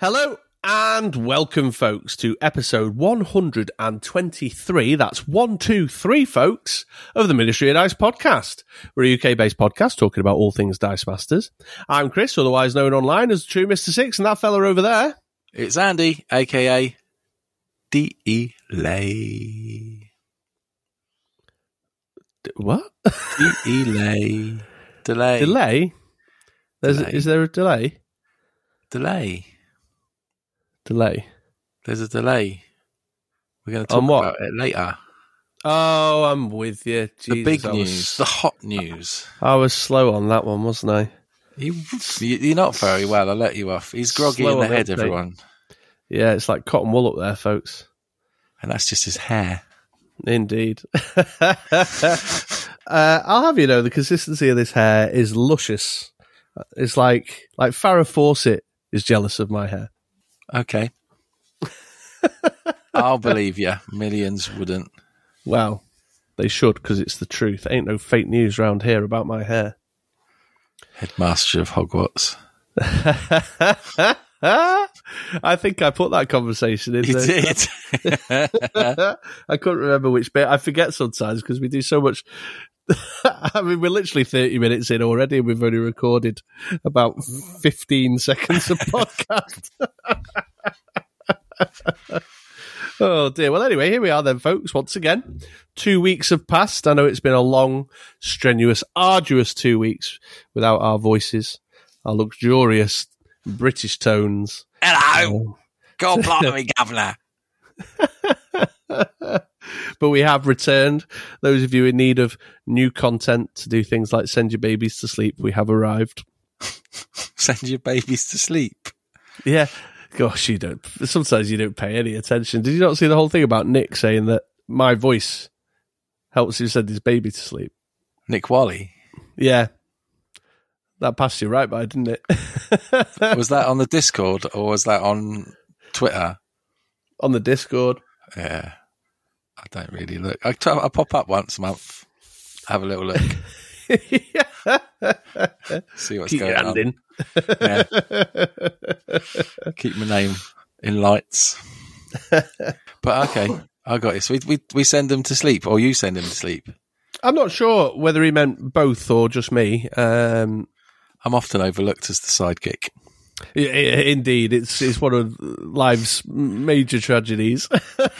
Hello and welcome, folks, to episode 123. That's 123, folks, of the Ministry of Dice podcast. We're a UK based podcast talking about all things Dice Masters. I'm Chris, otherwise known online as True Mr. Six, and that fella over there. It's Andy, aka D.E. Lay. D- what? D.E. Lay. Delay. delay? There's, Delay. Is there a delay? Delay. Delay. There's a delay. We're going to talk about it later. Oh, I'm with you. the big I was- news, the hot news. I was slow on that one, wasn't I? You, you- you're not very well. I'll let you off. He's groggy Slow in the head, everyone. Yeah, it's like cotton wool up there, folks. And that's just his hair. Indeed. uh, I'll have you know the consistency of this hair is luscious. It's like like Farrah Fawcett is jealous of my hair. Okay. I'll believe you. Millions wouldn't. Well, they should because it's the truth. Ain't no fake news round here about my hair. Headmaster of Hogwarts. I think I put that conversation in there. did. I couldn't remember which bit. I forget sometimes because we do so much. I mean, we're literally 30 minutes in already and we've only recorded about 15 seconds of podcast. oh dear. Well, anyway, here we are then, folks, once again. Two weeks have passed. I know it's been a long, strenuous, arduous two weeks without our voices, our luxurious British tones. Hello. Um, God bless me, Governor. But we have returned. Those of you in need of new content to do things like send your babies to sleep, we have arrived. Send your babies to sleep. Yeah. Gosh, you don't. Sometimes you don't pay any attention. Did you not see the whole thing about Nick saying that my voice helps him send his baby to sleep? Nick Wally. Yeah. That passed you right by, didn't it? Was that on the Discord or was that on Twitter? On the Discord. Yeah. I don't really look. I, pop up once a month, have a little look, see what's Keep going your hand on. in. Yeah. Keep my name in lights. but okay, I got it. So we, we, we send them to sleep or you send them to sleep. I'm not sure whether he meant both or just me. Um, I'm often overlooked as the sidekick. Yeah, indeed, it's it's one of life's major tragedies.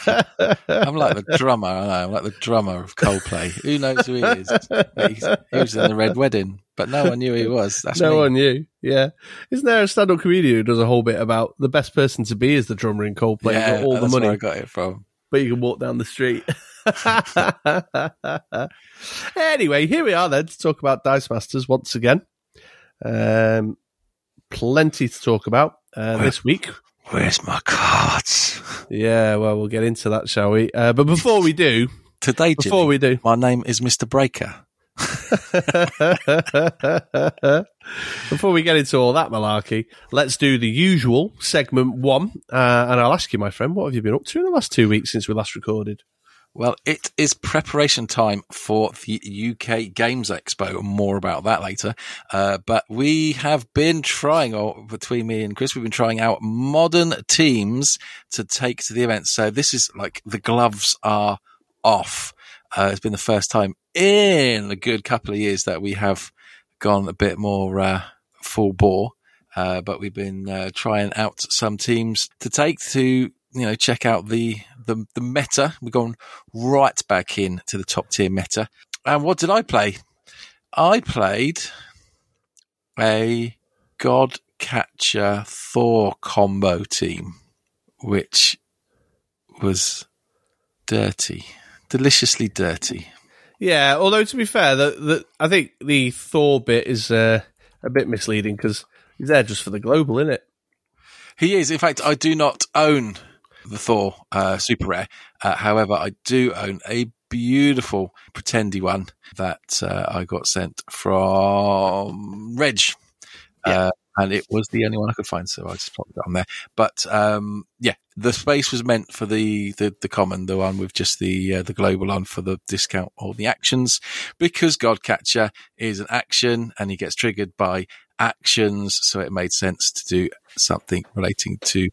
I'm like the drummer. I know. I'm like the drummer of Coldplay. Who knows who he is? He's, he was in the Red Wedding, but no one knew who he was. That's no me. one knew. Yeah, isn't there a stand-up comedian who does a whole bit about the best person to be is the drummer in Coldplay? yeah, got all the that's where money, I got it from. but you can walk down the street. anyway, here we are then to talk about Dice Masters once again. Um, plenty to talk about uh, this week. Where's my cards? Yeah, well, we'll get into that, shall we? Uh, but before we do, Today, before Jimmy, we do, my name is Mr. Breaker. Before we get into all that malarkey, let's do the usual segment one. Uh, and I'll ask you, my friend, what have you been up to in the last two weeks since we last recorded? Well, it is preparation time for the UK Games Expo. More about that later. Uh, but we have been trying, or between me and Chris, we've been trying out modern teams to take to the event. So this is like the gloves are off. Uh, it's been the first time in a good couple of years that we have gone a bit more uh, full bore. Uh, but we've been uh, trying out some teams to take to you know check out the the, the meta. We've gone right back in to the top tier meta. And what did I play? I played a God Catcher Thor combo team, which was dirty, deliciously dirty. Yeah, although to be fair, the, the, I think the Thor bit is uh, a bit misleading because he's there just for the global, isn't it? He is. In fact, I do not own the Thor uh, Super Rare. Uh, however, I do own a beautiful pretendy one that uh, I got sent from Reg. Yeah. Uh, and it was the only one I could find, so I just popped it on there. But um, yeah, the space was meant for the, the, the common, the one with just the uh, the global on for the discount or the actions, because Godcatcher is an action and he gets triggered by actions, so it made sense to do something relating to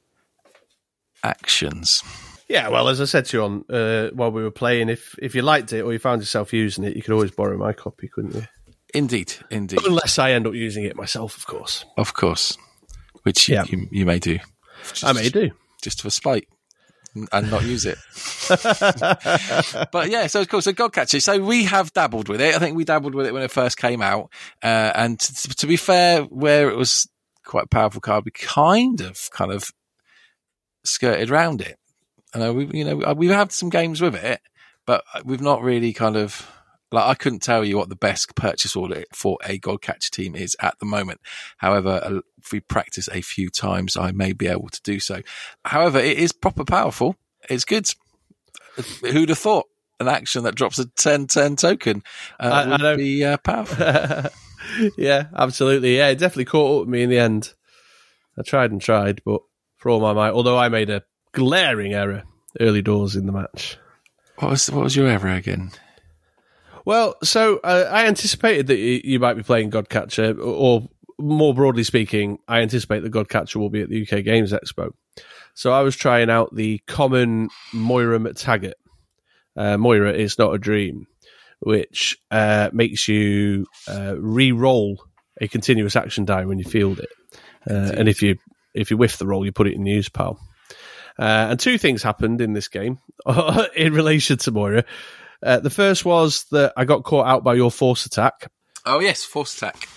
actions. Yeah, well, as I said to you on uh, while we were playing, if if you liked it or you found yourself using it, you could always borrow my copy, couldn't you? Indeed, indeed. Unless I end up using it myself, of course. Of course, which yeah. you, you may do. Just, I may do just for spite and not use it. but yeah, so of course, so Godcatcher. So we have dabbled with it. I think we dabbled with it when it first came out. Uh, and to, to, be fair, where it was quite a powerful card, we kind of, kind of skirted around it. And we, you know, we've had some games with it, but we've not really kind of like I couldn't tell you what the best purchase order for a God Catcher team is at the moment. However, if we practice a few times, I may be able to do so. However, it is proper powerful. It's good. Who'd have thought an action that drops a 10-10 token uh, I, would I be uh, powerful? yeah, absolutely. Yeah, it definitely caught up with me in the end. I tried and tried, but for all my might, although I made a glaring error early doors in the match. What was what was your error again? Well, so uh, I anticipated that you might be playing Godcatcher, or more broadly speaking, I anticipate that Godcatcher will be at the UK Games Expo. So I was trying out the common Moira MacTaggert. Uh, Moira is not a dream, which uh, makes you uh, re-roll a continuous action die when you field it, uh, and if you if you whiff the roll, you put it in the use pile. Uh, and two things happened in this game in relation to Moira. Uh, the first was that I got caught out by your force attack. Oh yes, force attack.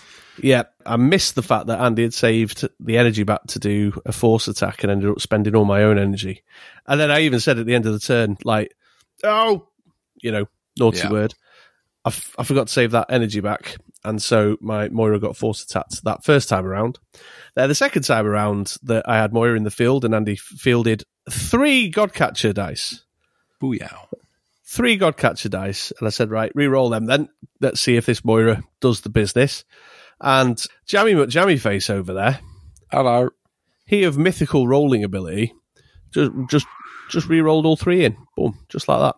Yeah, I missed the fact that Andy had saved the energy back to do a force attack and ended up spending all my own energy. And then I even said at the end of the turn, like, "Oh, you know, naughty yeah. word." I, f- I forgot to save that energy back, and so my Moira got force attacked that first time around. Then the second time around, that I had Moira in the field, and Andy fielded three Godcatcher dice. Booyah! three Godcatcher dice, and I said, right, re-roll them then. Let's see if this Moira does the business. And Jammy McJammy Face over there, hello, he of mythical rolling ability, just just just re-rolled all three in, boom, just like that,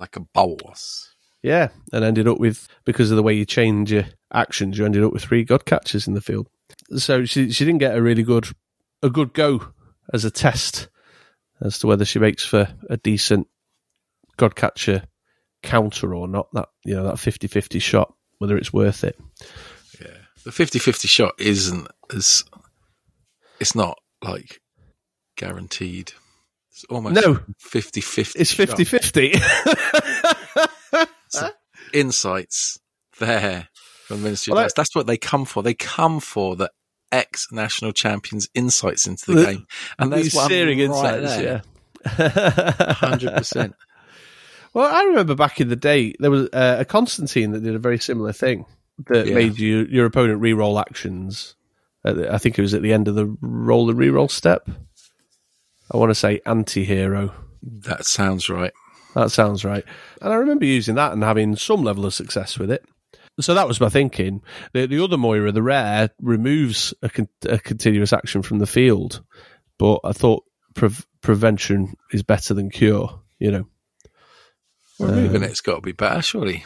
like a boss. Yeah, and ended up with because of the way you change your actions, you ended up with three Godcatchers in the field. So she she didn't get a really good a good go as a test as to whether she makes for a decent Godcatcher counter or not. That you know that 50-50 shot, whether it's worth it. Yeah, the 50-50 shot isn't as it's not like guaranteed. It's almost no 50-50 It's 50-50. so insights there from Ministry well, That's what they come for. They come for the ex national champions insights into the, the game. And there's one right insights, there. yeah. Hundred percent. Well, I remember back in the day there was uh, a Constantine that did a very similar thing that yeah. made you your opponent re-roll actions. The, I think it was at the end of the roll and re-roll step. I want to say anti-hero. That sounds right. That sounds right. And I remember using that and having some level of success with it. So that was my thinking. The, the other Moira, the rare, removes a, con- a continuous action from the field, but I thought pre- prevention is better than cure. You know. Well, moving it's got to be better, surely.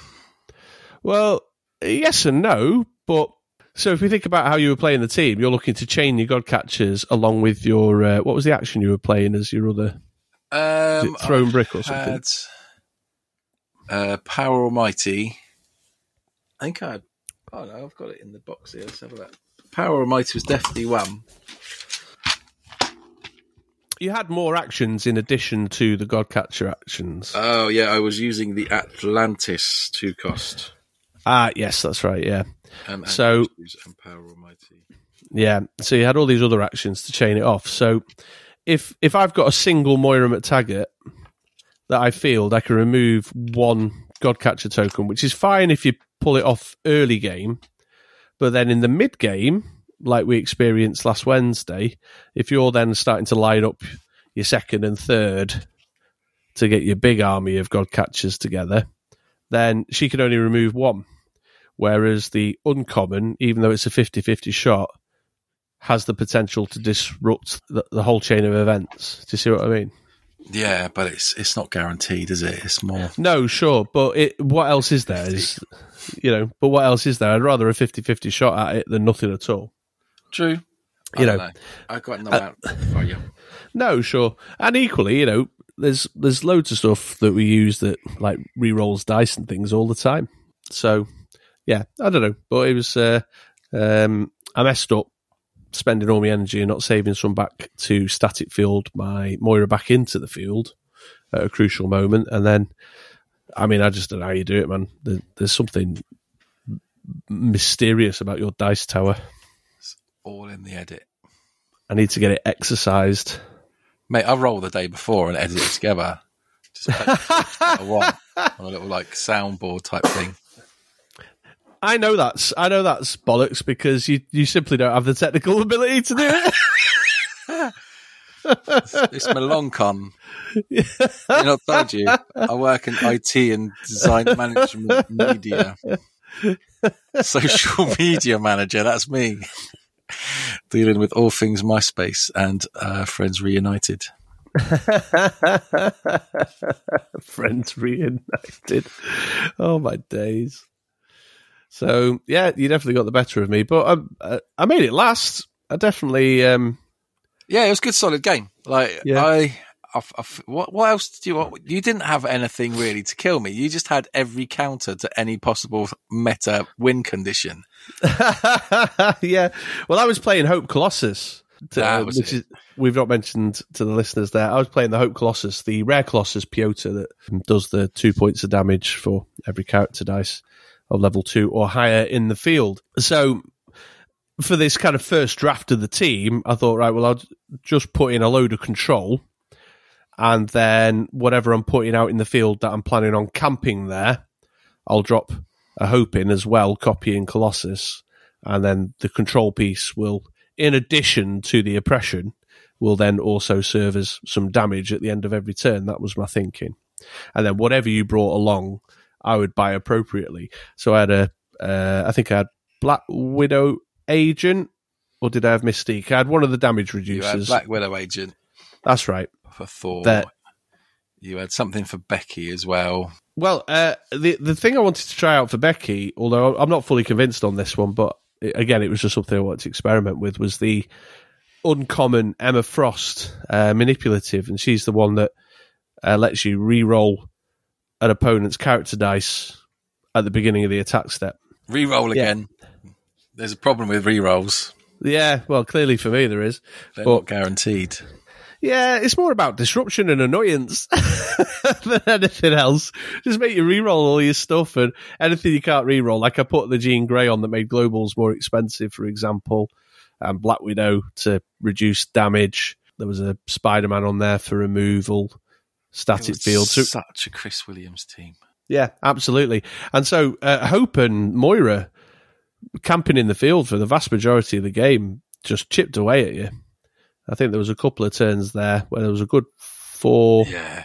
Well, yes and no, but so if we think about how you were playing the team, you're looking to chain your Godcatchers along with your uh, what was the action you were playing as your other um, thrown brick or something? Had, uh, Power Almighty. I think I. Oh no, I've got it in the box here. Let's have a look. Power Almighty was definitely one you had more actions in addition to the Godcatcher actions. Oh yeah, I was using the Atlantis two cost. Ah, yes, that's right. Yeah. Um, so Power Almighty. Yeah, so you had all these other actions to chain it off. So if if I've got a single Moira MacTaggert that I field, I can remove one Godcatcher token, which is fine if you pull it off early game. But then in the mid game, like we experienced last Wednesday, if you're then starting to line up your second and third to get your big army of Godcatchers together, then she can only remove one. Whereas the uncommon, even though it's a 50 50 shot, has the potential to disrupt the, the whole chain of events. Do you see what I mean? Yeah, but it's it's not guaranteed, is it? It's more. No, sure, but it, what else is there? Is you know, but what else is there? I'd rather a 50-50 shot at it than nothing at all. True. You know. know. I got no out for you. No, sure, and equally, you know, there's there's loads of stuff that we use that like re-rolls dice and things all the time. So yeah, I don't know, but it was uh, um, I messed up spending all my energy and not saving some back to static field my Moira back into the field at a crucial moment, and then I mean I just don't know how you do it, man. There, there's something mysterious about your dice tower. It's All in the edit. I need to get it exercised. Mate, I roll the day before and edit it together. Just I want on a little like soundboard type thing. I know that's I know that's bollocks because you, you simply don't have the technical ability to do it. It's my long con. You know, I told you I work in IT and design management media. Social media manager, that's me. Dealing with all things MySpace and uh, Friends Reunited. Friends reunited. Oh my days. So yeah, you definitely got the better of me, but uh, I made it last. I definitely um, Yeah, it was a good, solid game. Like Yeah. I, I, I, what, what else did you want? You didn't have anything really to kill me. You just had every counter to any possible meta win condition. yeah. Well, I was playing Hope Colossus. to- That which it. is we've not mentioned to the listeners there. I was playing the Hope Colossus, the rare Colossus Piotr that does the two points of damage for every character dice of level two or higher in the field. So for this kind of first draft of the team, I thought, right, well, I'll just put in a load of control and then whatever I'm putting out in the field that I'm planning on camping there, I'll drop a hope in as well, copying Colossus, and then the control piece will, in addition to the oppression, will then also serve as some damage at the end of every turn. That was my thinking. And then whatever you brought along, I would buy appropriately. So I had a, uh, I think I had Black Widow Agent, or did I have Mystique? I had one of the damage You had reducers. Black Widow agent That's right. for Thor. That- You had something for Becky as well. Well, uh, the the thing I wanted to try out for Becky, although I'm not fully convinced on this one, but it- again, it was just something I wanted to experiment with, was the uncommon Emma Frost uh, manipulative, and she's the one that uh, lets you re-roll an opponent's character dice at the beginning of the attack step. Reroll Yeah. again. There's a problem with rerolls. Yeah, well, clearly for me there is. They're But- not guaranteed. Yeah, it's more about disruption and annoyance than anything else. Just make you re-roll all your stuff and anything you can't re-roll. Like I put the Jean Grey on that made globals more expensive, for example, and Black Widow to reduce damage. There was a Spider-Man on there for removal, static field. So such a Chris Williams team. yeah, absolutely. And so uh, Hope and Moira camping in the field for the vast majority of the game just chipped away at you. I think there was a couple of turns there where there was a good four Yeah.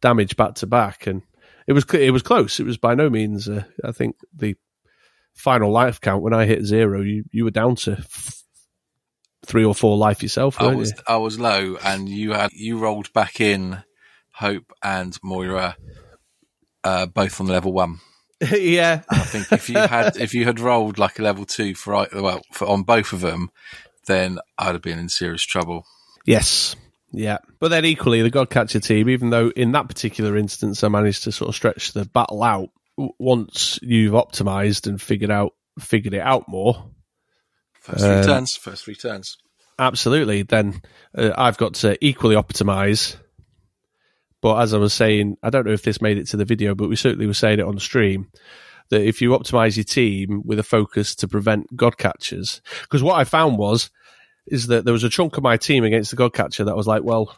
damage back to back, and it was it was close. It was by no means. Uh, I think the final life count when I hit zero, you you were down to f- three or four life yourself, I was you? I was low, and you had you rolled back in Hope and Moira, uh, both on level one. yeah, I think if you had if you had rolled like a level two for well for on both of them, then I'd have been in serious trouble. Yes. Yeah. But then equally, the Godcatcher team, even though in that particular instance I managed to sort of stretch the battle out, w- once you've optimized and figured out figured it out more, First three Um, turns, first three turns. absolutely, then uh, I've got to equally optimize. But as I was saying, I don't know if this made it to the video, but we certainly were saying it on stream that if you optimize your team with a focus to prevent Godcatchers, because what I found was is that there was a chunk of my team against the Godcatcher that was like, well,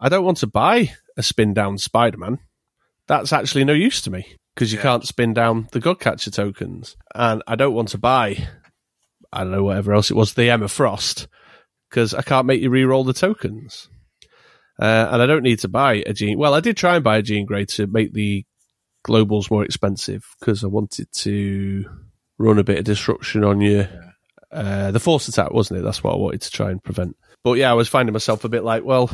I don't want to buy a spin down Spider Man. That's actually no use to me because you Yeah. can't spin down the Godcatcher tokens, and I don't want to buy. I don't know whatever else it was, the Emma Frost, because I can't make you re-roll the tokens. Uh, and I don't need to buy a Jean. Well, I did try and buy a Jean Grey to make the globals more expensive because I wanted to run a bit of disruption on you uh, the force attack, wasn't it? That's what I wanted to try and prevent. But yeah, I was finding myself a bit like, well,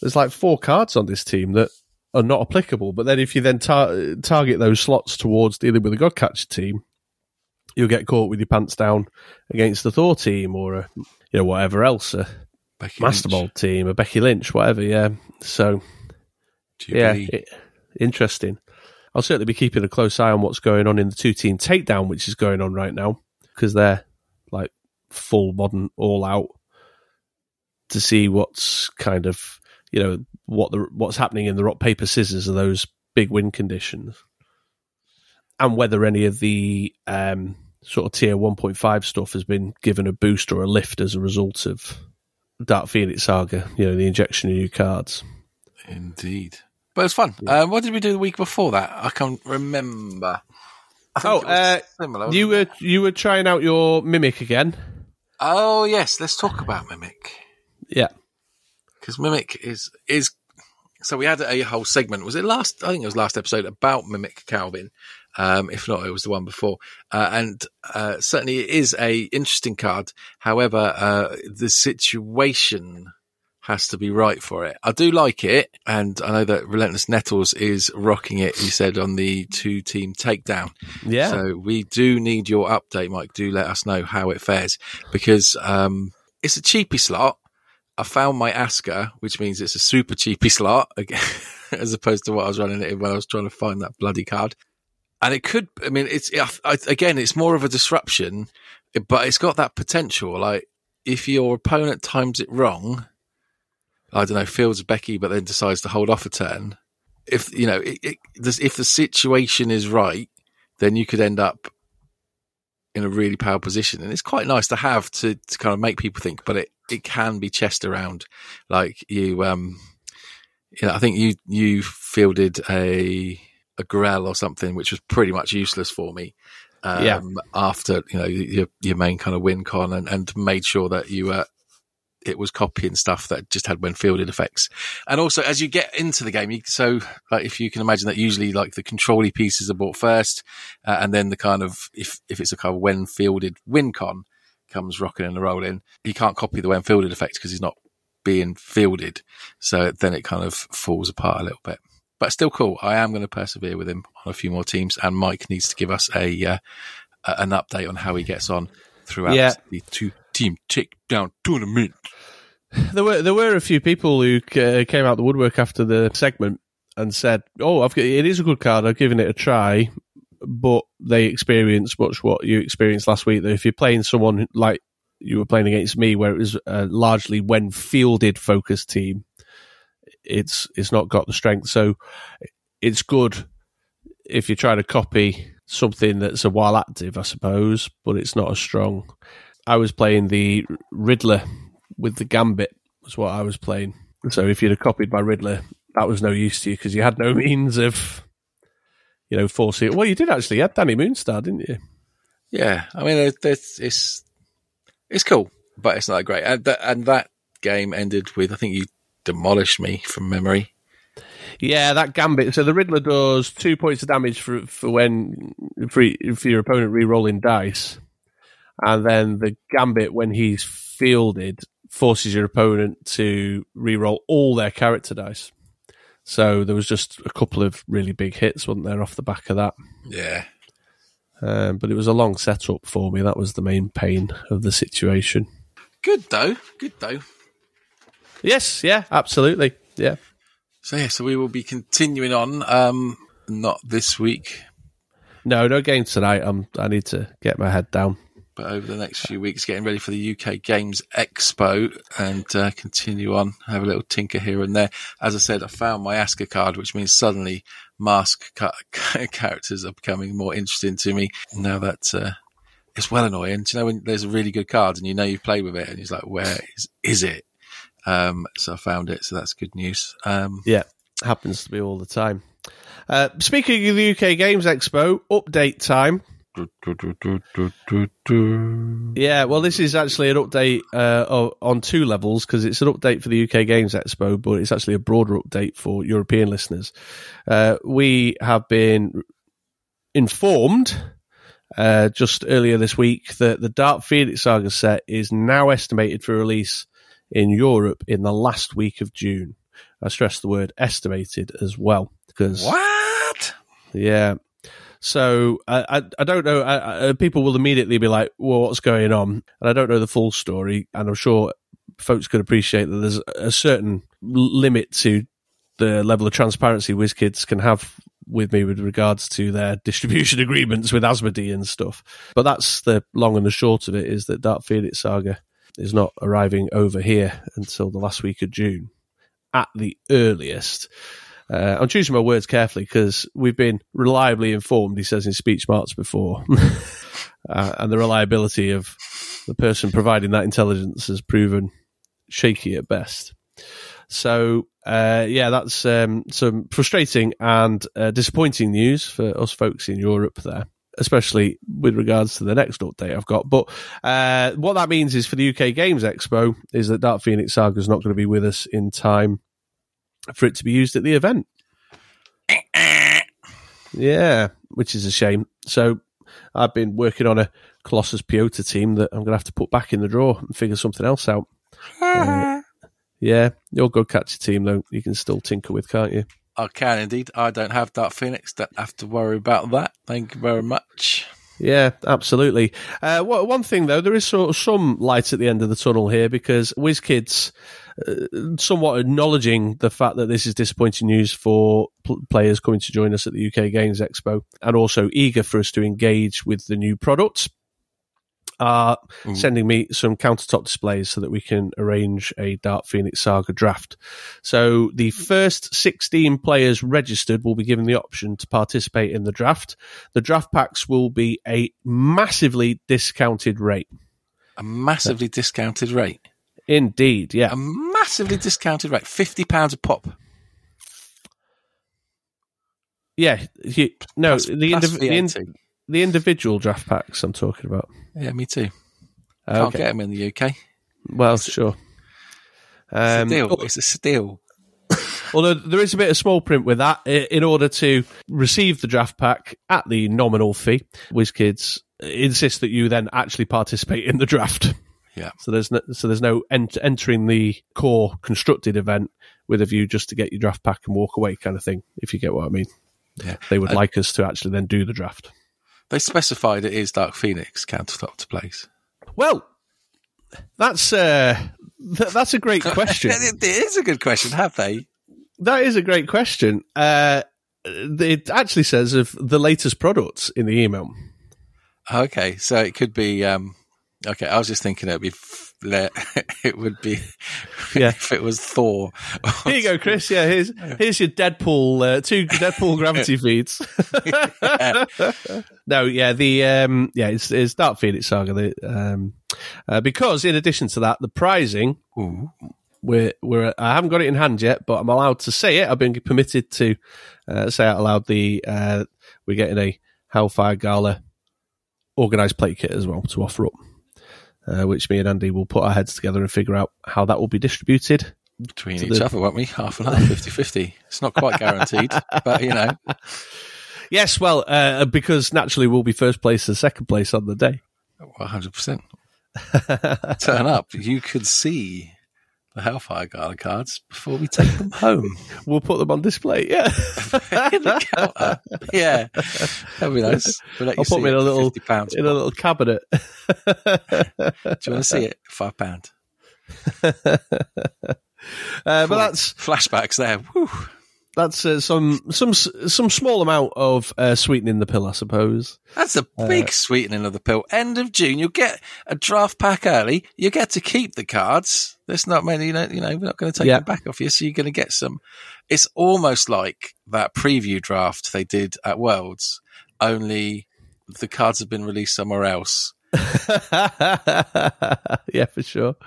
there's like four cards on this team that are not applicable. But then if you then tar- target those slots towards dealing with a Godcatcher team, you'll get caught with your pants down against the Thor team or a, you know whatever else, a Becky Master Lynch, team, a Becky Lynch, whatever. Yeah. So yeah, it- interesting. I'll certainly be keeping a close eye on what's going on in the two team takedown, which is going on right now, because they're like full modern all out to see what's kind of you know what the what's happening in the rock paper scissors of those big win conditions, and whether any of the um, sort of tier one point five stuff has been given a boost or a lift as a result of Dark Phoenix Saga. You know, the injection of new cards. Indeed. But it's fun. Um, what did we do the week before that? I can't remember. I Oh, uh, similar. You it? were you were trying out your mimic again. Oh yes, let's talk about Mimic Yeah. because Mimic is is. So we had a whole segment. Was it last? I think it was last episode about Mimic Calvin. Um, if not, it was the one before. Uh, and uh, certainly, it is a interesting card. However, uh, the situation has to be right for it. I do like it, and I know that Relentless Nettles is rocking it. You said on the two team takedown. Yeah. So we do need your update, Mike. Do let us know how it fares because um, it's a cheapy slot. I found my Asker, which means it's a super cheapy slot again, as opposed to what I was running it in when I was trying to find that bloody card. And it could, I mean, it's I, again, it's more of a disruption, but it's got that potential. Like if your opponent times it wrong, I don't know, fields Becky, but then decides to hold off a turn. If you know, it, it, if the situation is right, then you could end up in a really powerful position. And it's quite nice to have to, to kind of make people think, but it, it can be chessed around. Like you, um, you know, I think you, you fielded a, a Grell or something, which was pretty much useless for me. Um, Yeah. after, you know, your, your main kind of win con and, and made sure that you, uh, it was copying stuff that just had when fielded effects. And also, as you get into the game, you, so like if you can imagine that usually like the controlly pieces are bought first, uh, and then the kind of if if it's a kind of when fielded win con comes rocking and rolling, he can't copy the when fielded effect because he's not being fielded. So then it kind of falls apart a little bit. But still cool. I am going to persevere with him on a few more teams, and Mike needs to give us a uh, an update on how he gets on throughout Yeah. the two team takedown tournament. There were there were a few people who uh, came out the woodwork after the segment and said, "Oh, I've got, it is a good card. I've given it a try." But they experienced much what you experienced last week. That if you're playing someone like you were playing against me, where it was a largely when fielded focused team, it's it's not got the strength. So it's good if you're trying to copy something that's a while active, I suppose, but it's not as strong. I was playing the Riddler with the Gambit, was what I was playing. So if you'd have copied my Riddler, that was no use to you because you had no means of, you know, forcing it. Well, you did actually. You had Dani Moonstar, didn't you? Yeah, I mean, it- it's it's it's cool, but it's not great. And that, and that game ended with I think you demolished me from memory. Yeah, that Gambit. So the Riddler does two points of damage for for when for, for your opponent re-rolling dice, and then the Gambit when he's fielded forces your opponent to re-roll all their character dice. So there was just a couple of really big hits, wasn't there, off the back of that? Yeah, Um, but it was a long setup for me. That was the main pain of the situation. good though, good though. Yes, yeah, absolutely, yeah. So yeah, so we will be continuing on. Um, not this week, No, no games tonight. I'm. I need to get my head down. but over the next few weeks, getting ready for the UK Games Expo and uh, continue on. Have a little tinker here and there. As I said, I found my Asker card, which means suddenly mask ca- characters are becoming more interesting to me now that uh, it's well annoying. Do you know when there's a really good card and you know you play with it and it's like, where is is it? Um, so I found it, so that's good news. Um, Yeah, happens to be all the time. Uh, speaking of the UK Games Expo, update time. Yeah, well, this is actually an update uh, on two levels because it's an update for the UK Games Expo, but it's actually a broader update for European listeners. Uh, we have been informed uh, just earlier this week that the Dark Phoenix Saga set is now estimated for release in Europe in the last week of June. I stress the word estimated as well because What? yeah. So I, I, I don't know. I, I, people will immediately be like, "Well, what's going on?" And I don't know the full story. And I'm sure folks could appreciate that there's a certain limit to the level of transparency WizKids can have with me with regards to their distribution agreements with Asmodee and stuff. But that's the long and the short of it is that Dark Phoenix Saga is not arriving over here until the last week of June at the earliest. Uh, I'm choosing my words carefully because we've been reliably informed, he says in speech marks before. uh, and the reliability of the person providing that intelligence has proven shaky at best. So, uh, yeah, that's um, some frustrating and uh, disappointing news for us folks in Europe there. Especially with regards to the next update I've got, but uh, what that means is for the UK Games Expo is that Dark Phoenix Saga is not going to be with us in time for it to be used at the event. yeah, which is a shame. So I've been working on a Colossus Piotr team that I'm going to have to put back in the drawer and figure something else out. Uh, yeah, you're Godcatcher team though. You can still tinker with, can't you? I can indeed. I don't have Dark Phoenix. Don't have to worry about that. Thank you very much. Yeah, absolutely. Uh, one thing though, there is sort of some light at the end of the tunnel here because WizKids uh, somewhat acknowledging the fact that this is disappointing news for pl- players coming to join us at the UK Games Expo and also eager for us to engage with the new products are mm. sending me some countertop displays so that we can arrange a Dark Phoenix Saga draft. So the first 16 players registered will be given the option to participate in the draft. The draft packs will be a massively discounted rate. A massively discounted rate? Indeed, yeah. A massively discounted rate. £50 a pop. Yeah, you, no, plus, the, indiv- the, the individual draft packs I'm talking about. Yeah, me too. Can't okay. get them in the UK. Well, it's sure. Um, it's a deal. It's a steal. Although there is a bit of small print with that, in order to receive the draft pack at the nominal fee, WizKids insist that you then actually participate in the draft. Yeah. So there's no, so there's no ent- entering the core constructed event with a view just to get your draft pack and walk away kind of thing. If you get what I mean. Yeah. They would uh, like us to actually then do the draft. They specified it is Dark Phoenix countertop to place. Well, that's uh, th- that's a great question. it is a good question. Have they? That is a great question. Uh, it actually says of the latest products in the email. Okay, so it could be. Um, okay, I was just thinking it'd be it would be yeah. if it was Thor. Here you go, Chris. Yeah, here's here's your Deadpool uh, two Deadpool gravity feeds. no, yeah, the um, yeah, it's, it's Dark Phoenix Saga. The, um, uh, because in addition to that, the pricing. Ooh. We're, we're, I haven't got it in hand yet, but I'm allowed to say it. I've been permitted to uh, say out loud the uh, we're getting a Hellfire Gala organised play kit as well to offer up uh, which me and Andy will put our heads together and figure out how that will be distributed. Between each the... other, won't we? Half and half, 50 50. It's not quite guaranteed, but you know. Yes, well, uh, because naturally we'll be first place and second place on the day. 100%. Turn up. You could see the Hellfire Gala cards before we take them home. we'll put them on display. Yeah, the. Yeah, that'd be nice. We'll I'll put them in a little pounds in a little cabinet. Do you want to see it? Five pound. uh, but that's flashbacks there. Whew that's uh, some some some small amount of uh, sweetening the pill, I suppose. That's a big uh, sweetening of the pill. End of June, you'll get a draft pack early. You get to keep the cards. There's not many, you know. You know, we're not going to take yeah. them back off you, so you're going to get some. It's almost like that preview draft they did at Worlds, only the cards have been released somewhere else. yeah, for sure.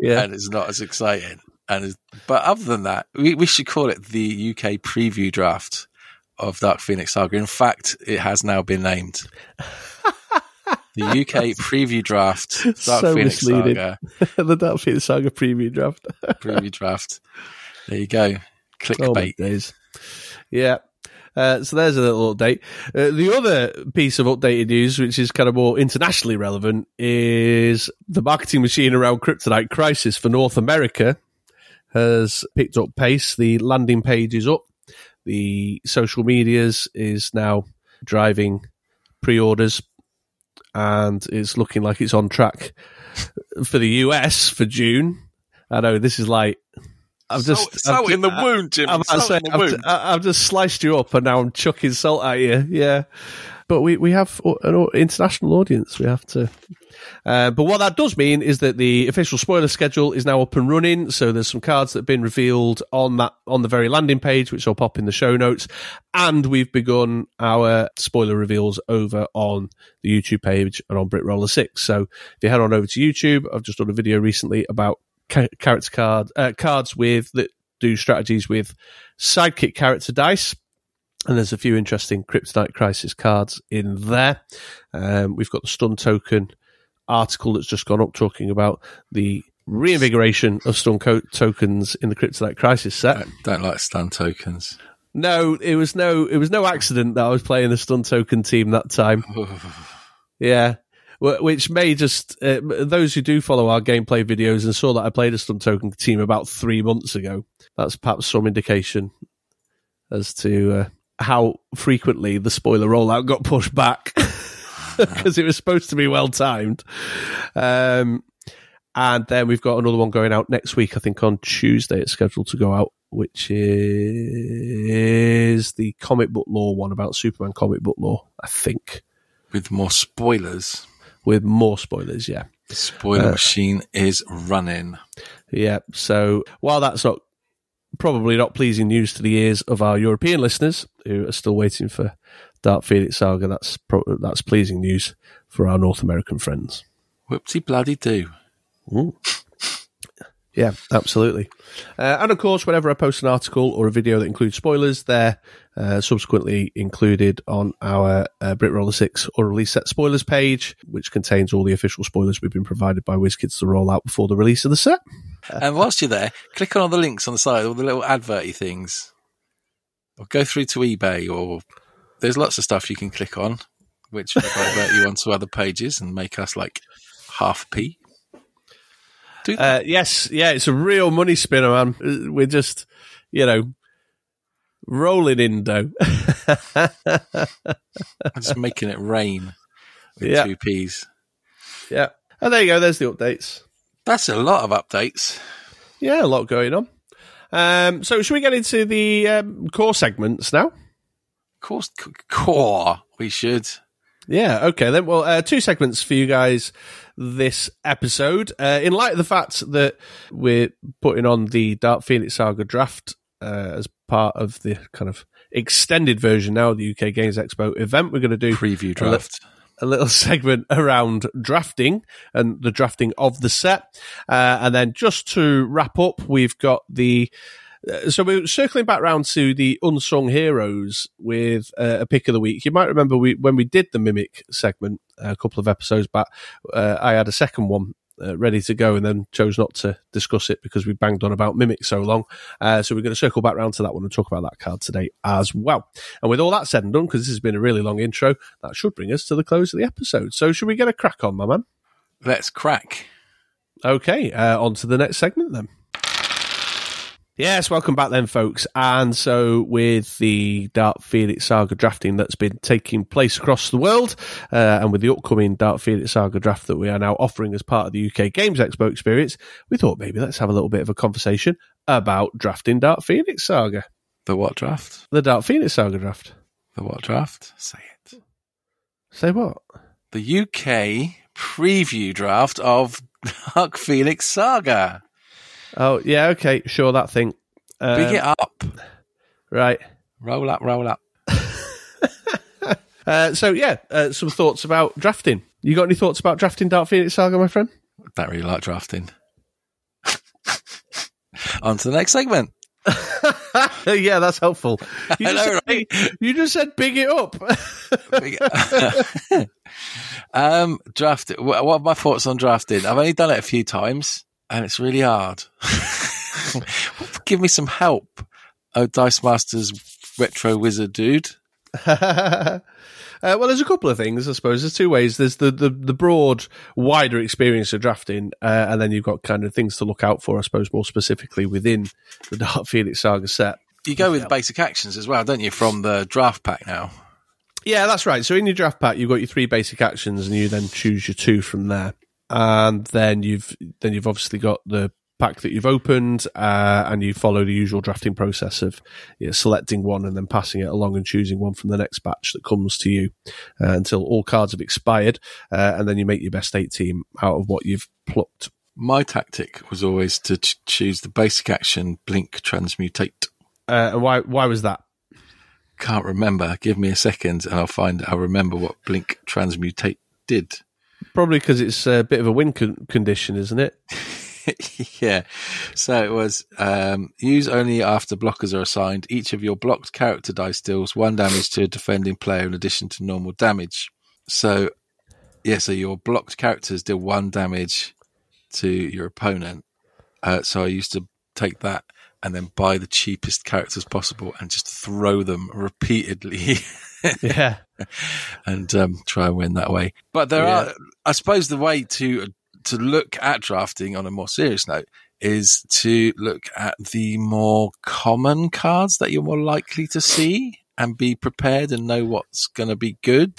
Yeah, and it's not as exciting. And but other than that, we, we should call it the UK preview draft of Dark Phoenix Saga. In fact, it has now been named. the UK preview draft, Dark so Phoenix misleading. Saga. the Dark Phoenix Saga preview draft. preview draft. There you go. Clickbait. Oh, days. Yeah. Uh, so there's a little update. Uh, the other piece of updated news, which is kind of more internationally relevant, is the marketing machine around Kryptonite Crisis for North America has picked up pace. The landing page is up. The social medias is now driving pre-orders and it's looking like it's on track for the US for June. I know this is like I've just so I've in the wound, Jim. I'm, Salt I'm saying, in the I've, wound. I've just sliced you up and now I'm chucking salt at you. Yeah. But we, we have an international audience. We have to. Uh, but what that does mean is that the official spoiler schedule is now up and running. So there's some cards that have been revealed on that on the very landing page, which I'll pop in the show notes. And we've begun our spoiler reveals over on the YouTube page and on Brit Roller Six. So if you head on over to YouTube, I've just done a video recently about ca- character card uh, cards with that do strategies with sidekick character dice. And there's a few interesting Kryptonite Crisis cards in there. Um, we've got the stun token article that's just gone up talking about the reinvigoration of stun co- tokens in the Kryptonite Crisis set. I Don't like stun tokens. No, it was no, it was no accident that I was playing the stun token team that time. Yeah. Which may just uh, those who do follow our gameplay videos and saw that I played a stun token team about three months ago. That's perhaps some indication as to uh, how frequently the spoiler rollout got pushed back because it was supposed to be well timed. Um, and then we've got another one going out next week. I think on Tuesday it's scheduled to go out, which is the comic book lore one about Superman comic book lore. I think With more spoilers. with more spoilers. Yeah. The spoiler Uh, machine is running. Yeah. So while that's not probably not pleasing news to the ears of our European listeners who are still waiting for Dark Phoenix Saga, that's pro- that's pleasing news for our North American friends. Whoopsie bloody do. Yeah, absolutely. Uh, and of course, whenever I post an article or a video that includes spoilers, they're uh, subsequently included on our uh, Brit Roller 6 or release set spoilers page, which contains all the official spoilers we've been provided by WizKids to roll out before the release of the set. And whilst you're there, click on all the links on the side, all the little adverty things. Or go through to eBay or there's lots of stuff you can click on, which will divert you onto other pages and make us like half p. Do that. Uh, yes, yeah, it's a real money spinner, man. We're just, you know, rolling in dough. Just making it rain with Yeah. two p's. yeah. And there you go. There's the updates. That's a lot of updates. Yeah, a lot going on. Um, so should we get into the um, core segments now? Of course, c- core. We should. Yeah, okay then. Well, uh, two segments for you guys this episode. Uh, in light of the fact that we're putting on the Dark Phoenix Saga draft uh, as part of the kind of extended version now of the UK Games Expo event, we're going to do Preview draft. A little segment around drafting and the drafting of the set. Uh, and then just to wrap up, we've got the. uh, So we're circling back round to the unsung heroes with uh, a pick of the week. You might remember we when we did the mimic segment a couple of episodes back. Uh, I had a second one uh, ready to go and then chose not to discuss it because we banged on about mimic so long. Uh, so we're going to circle back round to that one and talk about that card today as well. And with all that said and done, because this has been a really long intro, that should bring us to the close of the episode. So should we get a crack on, my man? Let's crack. Okay, uh, on to the next segment then. Yes, welcome back then, folks. And so, with the Dark Phoenix Saga drafting that's been taking place across the world, uh, and with the upcoming Dark Phoenix Saga draft that we are now offering as part of the UK Games Expo experience, we thought maybe let's have a little bit of a conversation about drafting Dark Phoenix Saga. The what draft? The Dark Phoenix Saga draft. The what draft? Say it. Say what? The UK preview draft of Dark Phoenix Saga. Oh, yeah, okay, sure, that thing. Um, Big it up. Right. Roll up, roll up. Uh, so, yeah, uh, some thoughts about drafting. You got any thoughts about drafting Dark Phoenix Saga, my friend? I Don't really like drafting. On to the next segment. yeah, that's helpful. You just, know, said, right? you just said big it up. um, draft. What what are my thoughts on drafting? I've only done it a few times, and it's really hard. Give me some help, oh Dice Masters retro wizard dude. uh, well, there's a couple of things, I suppose. There's two ways. There's the, the, the broad, wider experience of drafting, uh, and then you've got kind of things to look out for, I suppose, more specifically within the Dark Phoenix Saga set. You go with basic actions as well, don't you, from the draft pack now? Yeah, that's right. So in your draft pack, you've got your three basic actions, and you then choose your two from there. And then you've then you've obviously got the pack that you've opened, uh, and you follow the usual drafting process of you know, selecting one and then passing it along and choosing one from the next batch that comes to you uh, until all cards have expired, uh, and then you make your best eight team out of what you've plucked. My tactic was always to ch- choose the basic action blink transmutate. Uh, why why was that? Can't remember. Give me a second and I'll find, I'll remember what blink transmutate did. Probably because it's a bit of a win con- condition, isn't it? yeah. So it was um, use only after blockers are assigned. Each of your blocked character dice deals one damage to a defending player in addition to normal damage. So, yeah, so your blocked characters deal one damage to your opponent. Uh, so I used to take that and then buy the cheapest characters possible and just throw them repeatedly. yeah. and um, try and win that way. But there Yeah. are, I suppose, the way to to look at drafting on a more serious note is to look at the more common cards that you're more likely to see and be prepared and know what's going to be good.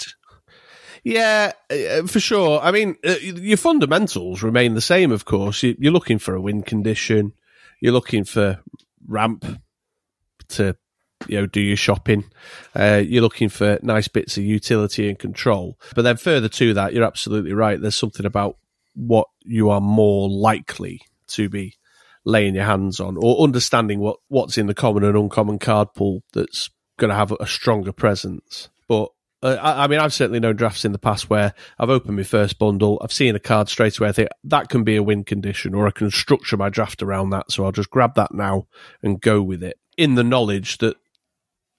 Yeah, uh, for sure. I mean, uh, your fundamentals remain the same, of course. You, you're looking for a win condition. You're looking for ramp to, you know, do your shopping. Uh, you're looking for nice bits of utility and control. But then further to that, you're absolutely right. There's something about what you are more likely to be laying your hands on or understanding what, what's in the common and uncommon card pool that's going to have a stronger presence. But uh, I, I mean, I've certainly known drafts in the past where I've opened my first bundle, I've seen a card straight away. I think that can be a win condition, or I can structure my draft around that. So I'll just grab that now and go with it in the knowledge that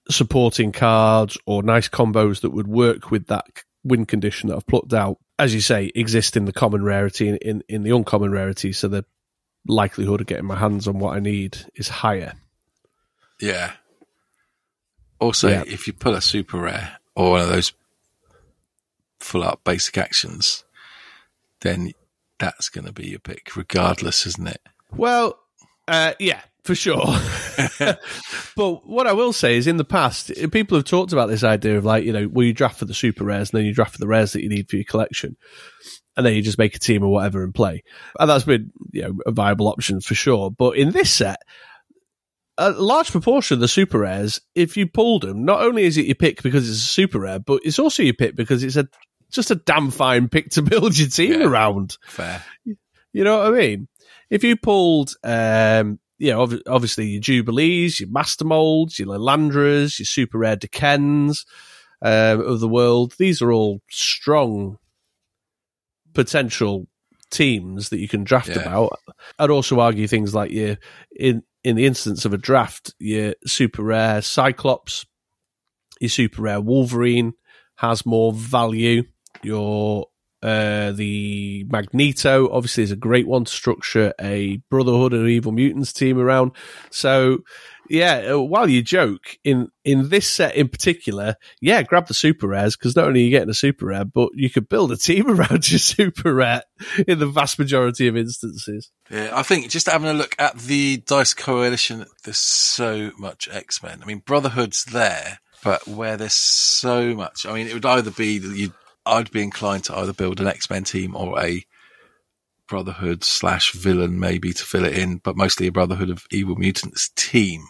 supporting cards or nice combos that would work with that win condition that I've plucked out, as you say, exist in the common rarity and in, in the uncommon rarity. So the likelihood of getting my hands on what I need is higher. Yeah. Also, Yeah. if you pull a super rare or one of those full up basic actions, then that's going to be your pick, regardless, isn't it? Well, uh, yeah, for sure. but what I will say is, in the past, people have talked about this idea of like, you know, well, you draft for the super rares, and then you draft for the rares that you need for your collection, and then you just make a team or whatever and play. And that's been, you know, a viable option for sure. But in this set, a large proportion of the super rares, if you pulled them, not only is it your pick because it's a super rare, but it's also your pick because it's a just a damn fine pick to build your team Yeah. around. Fair. You know what I mean? If you pulled, um, you know, ob- obviously your Jubilees, your Master Molds, your Lilandras, your Super Rare Decans um, of the world, these are all strong potential teams that you can draft Yeah. about. I'd also argue things like your, in, in the instance of a draft, your Super Rare Cyclops, your Super Rare Wolverine has more value. Your uh, the Magneto obviously is a great one to structure a Brotherhood of Evil Mutants team around. So, yeah, uh, while you joke in in this set in particular, yeah, grab the super rares because not only are you getting a super rare, but you could build a team around your super rare in the vast majority of instances. Yeah, I think just having a look at the Dice Coalition, there's so much X Men. I mean, Brotherhood's there, but where there's so much, I mean, it would either be that you, I'd be inclined to either build an X Men team or a Brotherhood slash villain, maybe to fill it in, but mostly a Brotherhood of Evil Mutants team.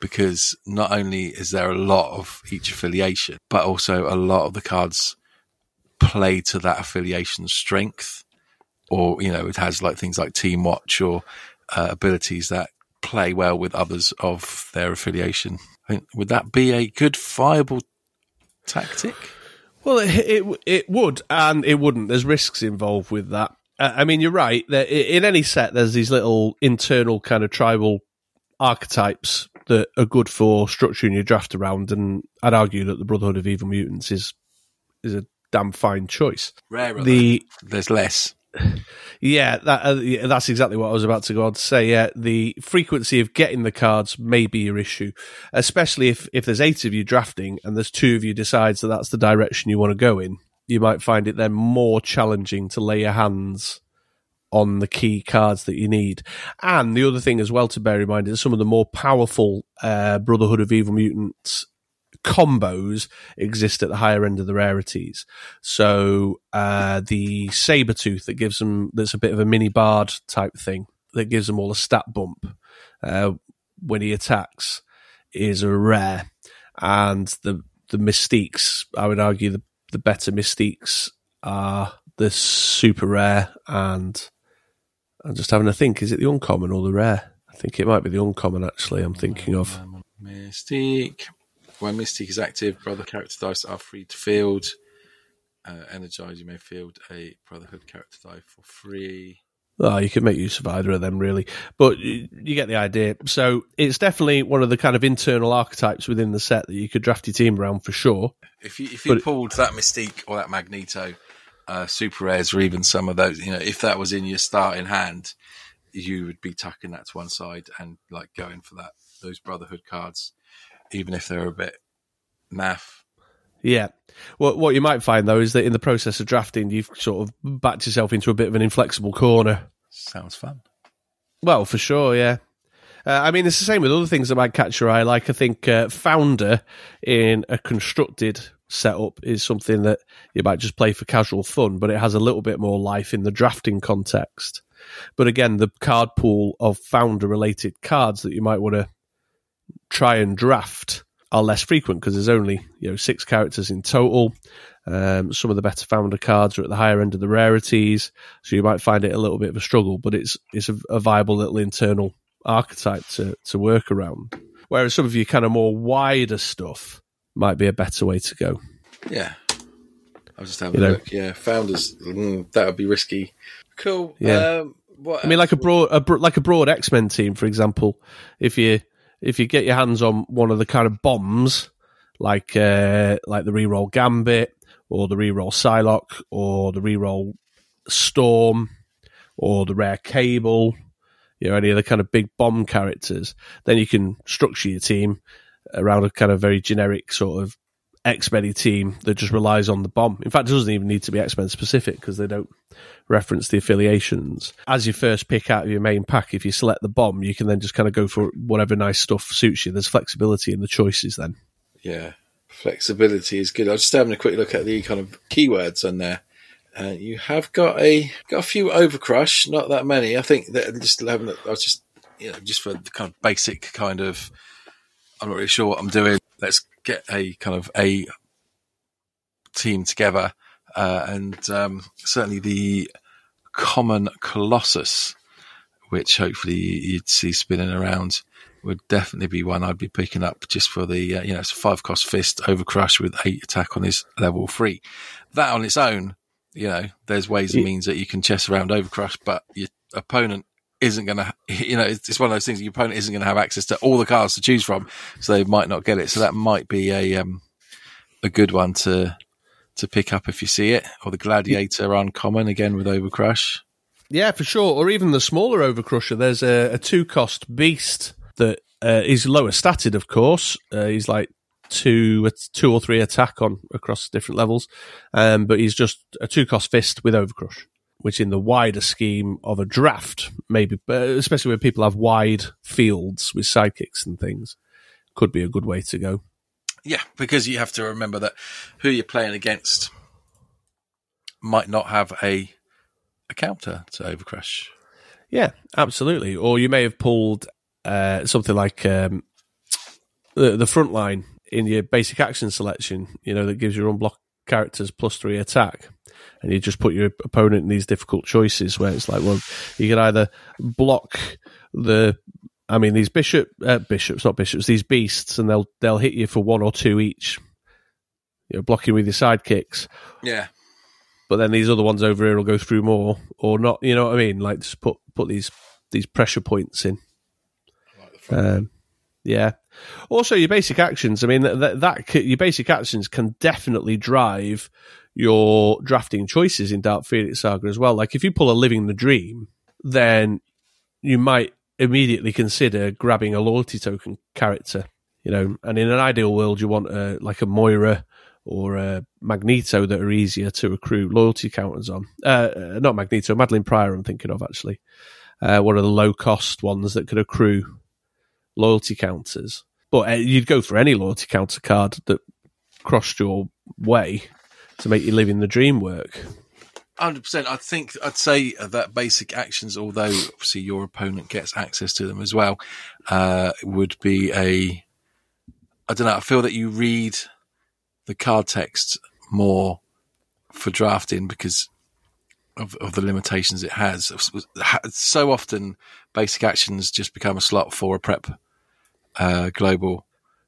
Because not only is there a lot of each affiliation, but also a lot of the cards play to that affiliation's strength or you know it has like things like team watch or uh, abilities that play well with others of their affiliation I think, would that be a good viable tactic Well, it, it it would and it wouldn't. There's risks involved with that. Uh, I mean, you're right. That in any set, there's these little internal kind of tribal archetypes that are good for structuring your draft around, and I'd argue that the Brotherhood of Evil Mutants is is a damn fine choice. rarer The there's less Yeah, that, uh, yeah, that's exactly what I was about to go on to say. Yeah, the frequency of getting the cards may be your issue, especially if, if there's eight of you drafting and there's two of you decides that that's the direction you want to go in. You might find it then more challenging to lay your hands on the key cards that you need. And the other thing as well to bear in mind is some of the more powerful uh, Brotherhood of Evil Mutants combos exist at the higher end of the rarities. So uh, the Sabretooth that gives them that's a bit of a mini bard type thing that gives them all a stat bump uh, when he attacks is a rare, and the the mystiques I would argue the the better mystiques are the super rare and I'm just having a think. Is it the uncommon or the rare? I think it might be the uncommon. Actually, I'm thinking of Mystique. When Mystique is active, brother character dice are free to field. Uh, energize, you may field a Brotherhood character die for free. Oh, you can make use of either of them, really. But you, you get the idea. So it's definitely one of the kind of internal archetypes within the set that you could draft your team around for sure. If you if you But- pulled that Mystique or that Magneto, uh, super rares, or even some of those, you know, if that was in your starting hand, you would be tucking that to one side and like going for that those Brotherhood cards, even if they're a bit naff. Yeah. What what you might find though is that in the process of drafting, you've sort of backed yourself into a bit of an inflexible corner. Sounds fun. Well, for sure, yeah. Uh, I mean, it's the same with other things that might catch your eye. Like I think uh, Founder in a constructed setup is something that you might just play for casual fun, but it has a little bit more life in the drafting context. But again, the card pool of Founder related cards that you might want to try and draft are less frequent because there's only you know six characters in total. Um, some of the better founder cards are at the higher end of the rarities, so you might find it a little bit of a struggle. But it's it's a, a viable little internal archetype to to work around. Whereas some of your kind of more wider stuff might be a better way to go. Yeah. I was just having You a know. look. Yeah, founders. Mm, that would be risky. Cool. Yeah. Um, what I mean, like a broad, a, like a broad X Men team, for example. If you if you get your hands on one of the kind of bombs, like uh, like the reroll Gambit or the reroll Psylocke or the reroll Storm or the rare Cable, you know, any of the kind of big bomb characters, then you can structure your team around a kind of very generic sort of X Men team that just relies on the bomb. In fact, it doesn't even need to be X Men specific because they don't reference the affiliations. As your first pick out of your main pack, if you select the bomb, you can then just kind of go for whatever nice stuff suits you. There's flexibility in the choices then. Yeah, flexibility is good. I was just having a quick look at the kind of keywords on there. Uh, you have got a got a few overcrush, not that many. I think that just having. I was just you know just for the kind of basic kind of. I'm not really sure what I'm doing. Let's get a kind of a team together, uh, and um, certainly the common colossus, which hopefully you'd see spinning around would definitely be one I'd be picking up just for the, uh, you know, it's a five cost fist overcrush with eight attack on his level three. That on its own, you know, there's ways and means that you can chess around overcrush, but your opponent isn't going to, you know, it's, one of those things your opponent isn't going to have access to all the cards to choose from, so they might not get it. So that might be a, um, a good one to, to pick up if you see it, or the gladiator uncommon again with overcrush. Yeah, for sure. Or even the smaller Overcrusher. There's a, a two cost beast that uh, is lower statted, of course. Uh, he's like two, two or three attack on across different levels, um, but he's just a two cost fist with Overcrush, which in the wider scheme of a draft, maybe, especially when people have wide fields with sidekicks and things, could be a good way to go. Yeah, because you have to remember that who you're playing against might not have a a counter to Overcrush. Yeah, absolutely. Or you may have pulled uh, something like um, the the front line in your basic action selection. You know that gives your unblocked characters plus three attack, and you just put your opponent in these difficult choices where it's like, well, you can either block the. I mean, these bishop uh, bishops, not bishops, these beasts, and they'll they'll hit you for one or two each. You know, blocking with your sidekicks, Yeah, but then these other ones over here will go through more or not. You know what I mean? Like just put put these these pressure points in. like the. Um, Yeah. Also, your basic actions. I mean, that, that your basic actions can definitely drive your drafting choices in Dark Phoenix Saga as well. Like if you pull a Living the Dream, then you might immediately consider grabbing a loyalty token character. You know, and in an ideal world, you want a, like a Moira or a Magneto that are easier to accrue loyalty counters on. Uh, not Magneto, Madelyne Pryor. I'm thinking of actually. Uh, one of the low cost ones that could accrue loyalty counters. But uh, you'd go for any loyalty counter card that crossed your way to make you living the dream work. Hundred percent. I think I'd say that basic actions, although obviously your opponent gets access to them as well, uh, would be a. I don't know. I feel that you read the card text more for drafting because of, of the limitations it has. So often, basic actions just become a slot for a prep uh, global,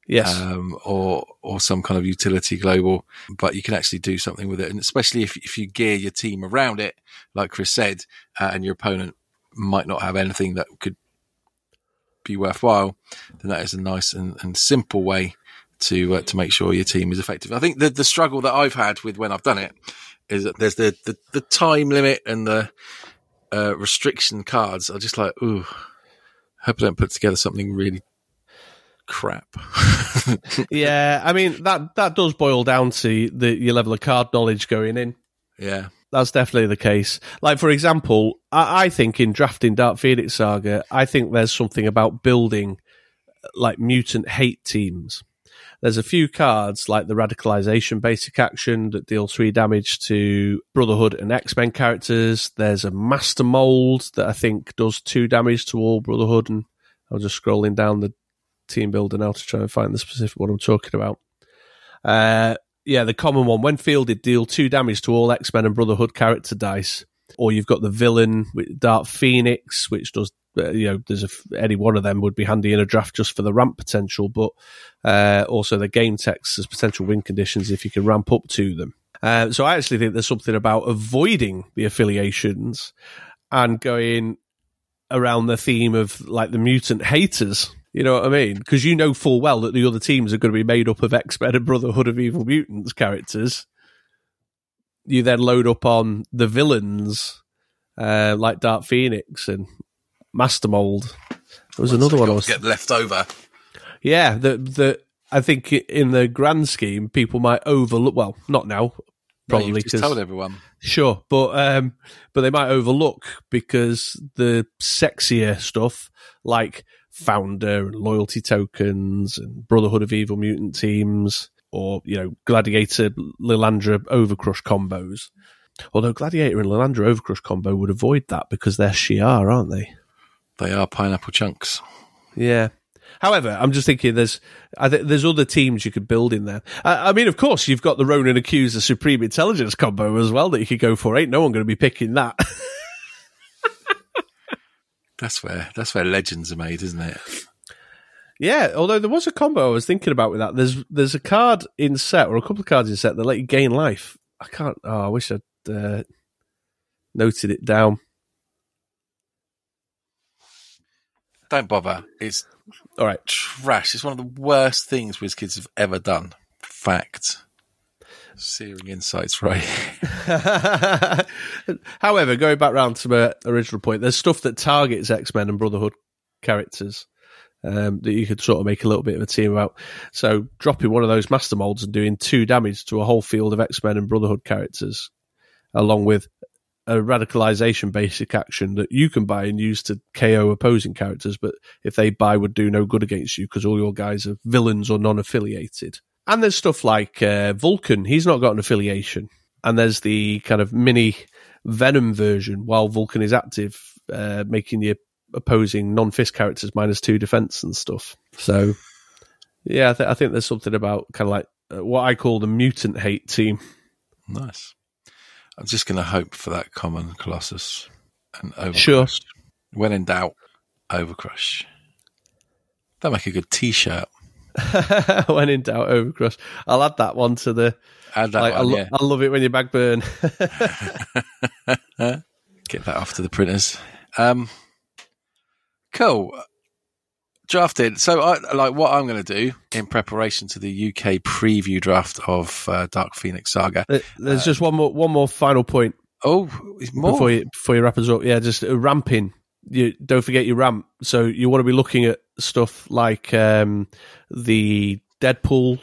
yes, um, or or some kind of utility global. But you can actually do something with it, and especially if if you gear your team around it, like Chris said, uh, and your opponent might not have anything that could be worthwhile, then that is a nice and, and simple way to uh, to make sure your team is effective. I think the the struggle that I've had with when I've done it is that there's the the, the time limit and the uh, restriction cards are just like, ooh, hope I don't put together something really crap. yeah, I mean that that does boil down to the your level of card knowledge going in. Yeah. That's definitely the case. Like for example, I, I think in drafting Dark Phoenix Saga, I think there's something about building like mutant hate teams. There's a few cards like the radicalization basic action that deal three damage to Brotherhood and X Men characters. There's a master mold that I think does two damage to all Brotherhood, and I'm just scrolling down the team builder now to try and find the specific one I'm talking about. Uh, yeah, the common one. When fielded, deal two damage to all X Men and Brotherhood character dice. Or you've got the villain with Dark Phoenix, which does uh, you know, there's a, any one of them would be handy in a draft just for the ramp potential, but uh, also the game text as potential win conditions if you can ramp up to them. Uh, so I actually think there's something about avoiding the affiliations and going around the theme of like the mutant haters. You know what I mean? Because you know full well that the other teams are going to be made up of X Men and Brotherhood of Evil Mutants characters. You then load up on the villains uh, like Dark Phoenix and Master Mold. There was another one I was get left over. Yeah, the the I think in the grand scheme, people might overlook. Well, not now, probably because no, told everyone. Sure, but um, but they might overlook because the sexier stuff like founder and loyalty tokens and Brotherhood of Evil Mutant teams, or you know Gladiator Lilandra Overcrush combos. Although Gladiator and Lilandra Overcrush combo would avoid that because they're Shi'ar, aren't they? They are pineapple chunks. Yeah. However, I'm just thinking there's I th- there's other teams you could build in there. I, I mean, of course, you've got the Ronan Accuser Supreme Intelligence combo as well that you could go for. Ain't no one going to be picking that. that's where that's where legends are made, isn't it? Yeah, although there was a combo I was thinking about with that. There's there's a card in set or a couple of cards in set that let you gain life. I can't. Oh, I wish I'd uh, noted it down. Don't bother. It's all right. Trash. It's one of the worst things WizKids have ever done. Fact. Searing insights, right? However, going back round to my original point, there's stuff that targets X Men and Brotherhood characters um, that you could sort of make a little bit of a team about. So, dropping one of those master molds and doing two damage to a whole field of X Men and Brotherhood characters, along with a radicalization basic action that you can buy and use to KO opposing characters, but if they buy would do no good against you because all your guys are villains or non-affiliated. And there's stuff like uh, Vulcan; he's not got an affiliation. And there's the kind of mini Venom version while Vulcan is active, uh, making your opposing non-fist characters minus two defense and stuff. So, yeah, I, th- I think there's something about kind of like uh, what I call the mutant hate team. Nice. I'm just going to hope for that common Colossus and Overcrush. Sure. When in doubt, Overcrush. That'll make a good T-shirt. when in doubt, Overcrush. I'll add that one to the. Add that like, one, I, yeah. I love it when you back burn. Get that off to the printers. Um, cool. drafted. So, I, like, what I'm going to do in preparation to the UK preview draft of uh, Dark Phoenix Saga. Uh, There's just one more one more final point Oh, more. before you before you wrap us up. Yeah, just uh, ramping. You don't forget your ramp. So you want to be looking at stuff like um, the Deadpool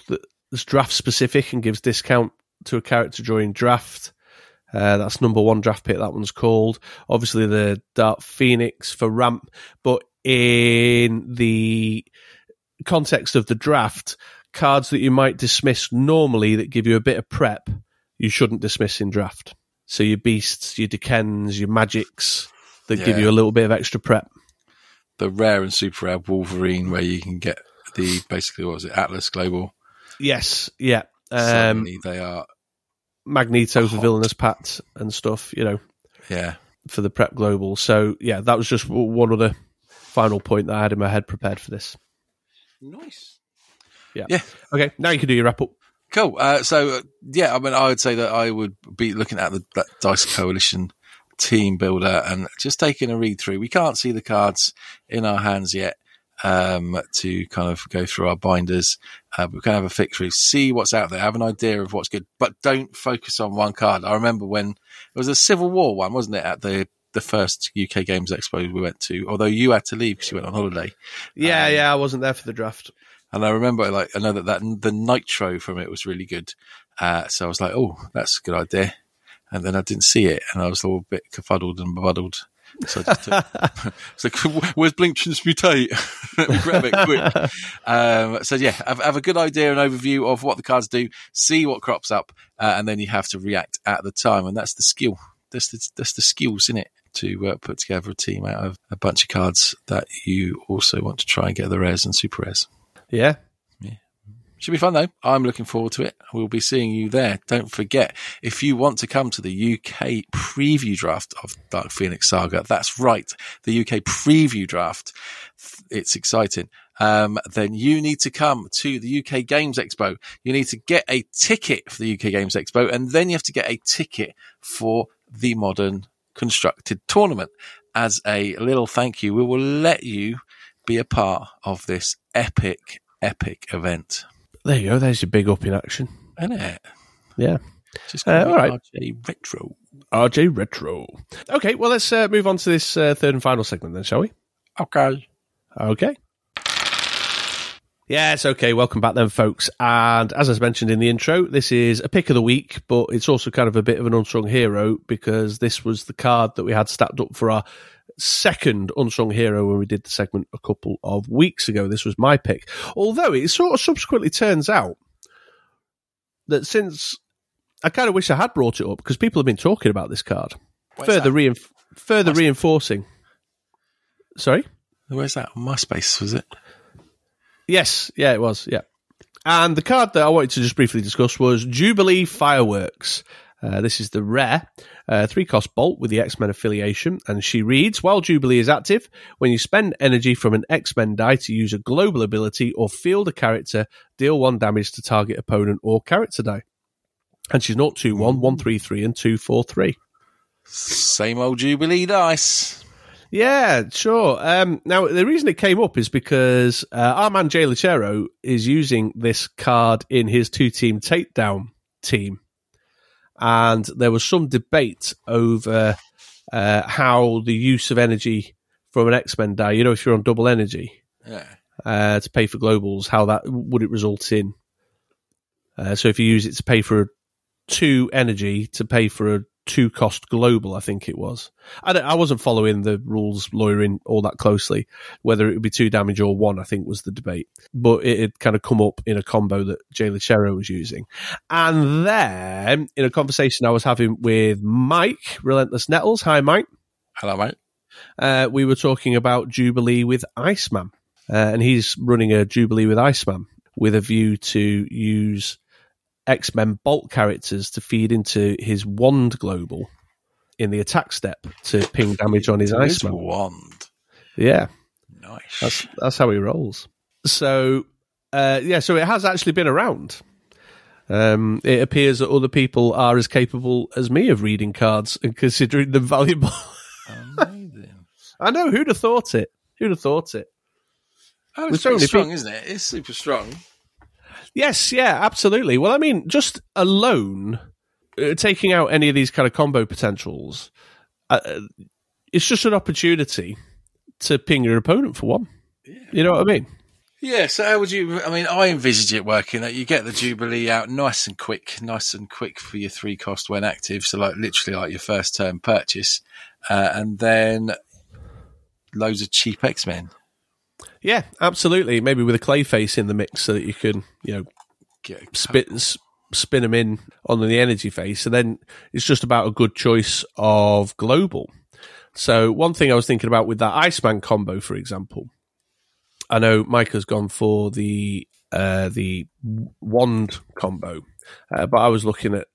that's draft specific and gives discount to a character during draft. Uh, that's number one draft pick. That one's called. Obviously, the Dark Phoenix for ramp, but in the context of the draft, cards that you might dismiss normally that give you a bit of prep, you shouldn't dismiss in draft. So your beasts, your Decans, your magics that give you a little bit of extra prep. The rare and super rare Wolverine, where you can get the basically what was it Atlas Global. Yes, yeah. Um, Suddenly they are, Magneto for villainous pat and stuff, you know, yeah. for the prep global. So yeah, that was just one other final point that I had in my head prepared for this. Nice. Yeah. Yeah. Okay, now you can do your wrap up. Cool. Uh, so uh, yeah, I mean, I would say that I would be looking at the that Dice Coalition team builder and just taking a read through. We can't see the cards in our hands yet um, to kind of go through our binders. Uh, we can have a flick through, see what's out there, have an idea of what's good, but don't focus on one card. I remember when it was a Civil War one, wasn't it? At the the first UK Games Expo we went to, although you had to leave because you went on holiday. Yeah, Um, yeah, I wasn't there for the draft. And I remember, like, I know that, that the nitro from it was really good. Uh, so I was like, oh, that's a good idea. And then I didn't see it, and I was a little bit confuddled and befuddled. So I just took, it's like, where's Blink Transmutate? Let me grab it quick. Um, so yeah, have, have a good idea and overview of what the cards do, see what crops up, uh, and then you have to react at the time. And that's the skill. That's the, that's the skills in it to uh, put together a team out of a bunch of cards that you also want to try and get the rares and super rares. Yeah, Should be fun though. I'm looking forward to it. We'll be seeing you there. Don't forget, if you want to come to the UK preview draft of Dark Phoenix Saga, that's right, the UK preview draft. It's exciting. Um, then you need to come to the UK Games Expo. You need to get a ticket for the UK Games Expo, and then you have to get a ticket for the modern constructed tournament. As a little thank you, we will let you be a part of this epic, epic event. There you go. There's your big up in action. Isn't it? Yeah. Just Uh, all right. RJ Retro. RJ Retro. Okay, well, let's uh, move on to this uh, third and final segment then, shall we? Okay. Okay. Yes, okay. Welcome back then, folks. And as I mentioned in the intro, this is a pick of the week, but it's also kind of a bit of an unsung hero because this was the card that we had stacked up for our second unsung hero when we did the segment a couple of weeks ago. This was my pick. Although it sort of subsequently turns out that since I kind of wish I had brought it up because people have been talking about this card, Where's further reinf- further Where's- reinforcing. Sorry. Where's that? MySpace, was it? Yes, yeah, it was. Yeah, and the card that I wanted to just briefly discuss was Jubilee Fireworks. Uh, this is the rare uh, three cost bolt with the X Men affiliation, and she reads: While Jubilee is active, when you spend energy from an X Men die to use a global ability or field a character, deal one damage to target opponent or character die. And she's not two one, one three three, and two four three. Same old Jubilee dice. Yeah, sure. Um, now, the reason it came up is because uh, our man Jay Lachero is using this card in his two team takedown team. And there was some debate over uh, how the use of energy from an X Men die, you know, if you're on double energy Yeah. uh, to pay for globals, how that would it result in? Uh, so if you use it to pay for two energy to pay for a two cost global, I think it was. I, don't- I wasn't following the rules lawyering all that closely. Whether it would be two damage or one, I think was the debate. But it had kind of come up in a combo that Jay Lachero was using. And then in a conversation I was having with Mike, Relentless Nettles. Hi, Mike Hello, mate. uh, we were talking about Jubilee with Iceman, uh, and he's running a Jubilee with Iceman with a view to use X Men Bolt characters to feed into his Wand Global in the attack step to ping damage on his Iceman. wand. Yeah, Nice. that's that's how he rolls. So, uh, yeah, so it has actually been around. Um, it appears that other people are as capable as me of reading cards and considering them valuable. Amazing. I know who'd have thought it. Who'd have thought it? Oh, it's pretty strong, isn't it? It's super strong. Yes, yeah, absolutely. Well, I mean, just alone, uh, taking out any of these kind of combo potentials, uh, uh, it's just an opportunity to ping your opponent for one. You know what I mean? Yeah, so how would you? I mean, I envisage it working that you get the Jubilee out nice and quick, nice and quick for your three cost when active. So, like literally, like your first turn purchase, uh, and then loads of cheap X Men. Yeah, absolutely. Maybe with a Clayface in the mix so that you can, you know, Get spit, spin them in on the energy face. And then it's just about a good choice of global. So one thing I was thinking about with that Iceman combo, for example, I know Mike has gone for the uh, the wand combo, uh, but I was looking at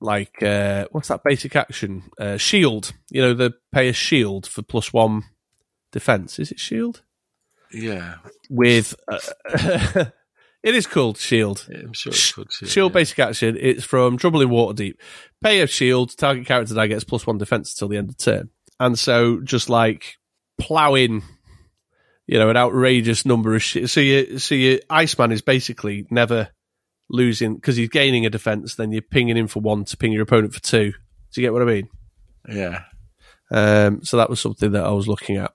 like uh, what's that basic action uh, shield? You know, the pay a shield for plus one defense. Is it shield Yeah, with? Uh, it is called shield. yeah, I'm sure it's called Shield. Shield yeah. basic action. It's from Trouble in Waterdeep. Pay a shield. Target character die gets plus one defense until the end of turn. And so just like plowing, you know, an outrageous number of shit. So you, so your Iceman is basically never losing because he's gaining a defense. Then you're pinging him for one to ping your opponent for two. Do you get what I mean? Yeah, Um, so that was something that I was looking at.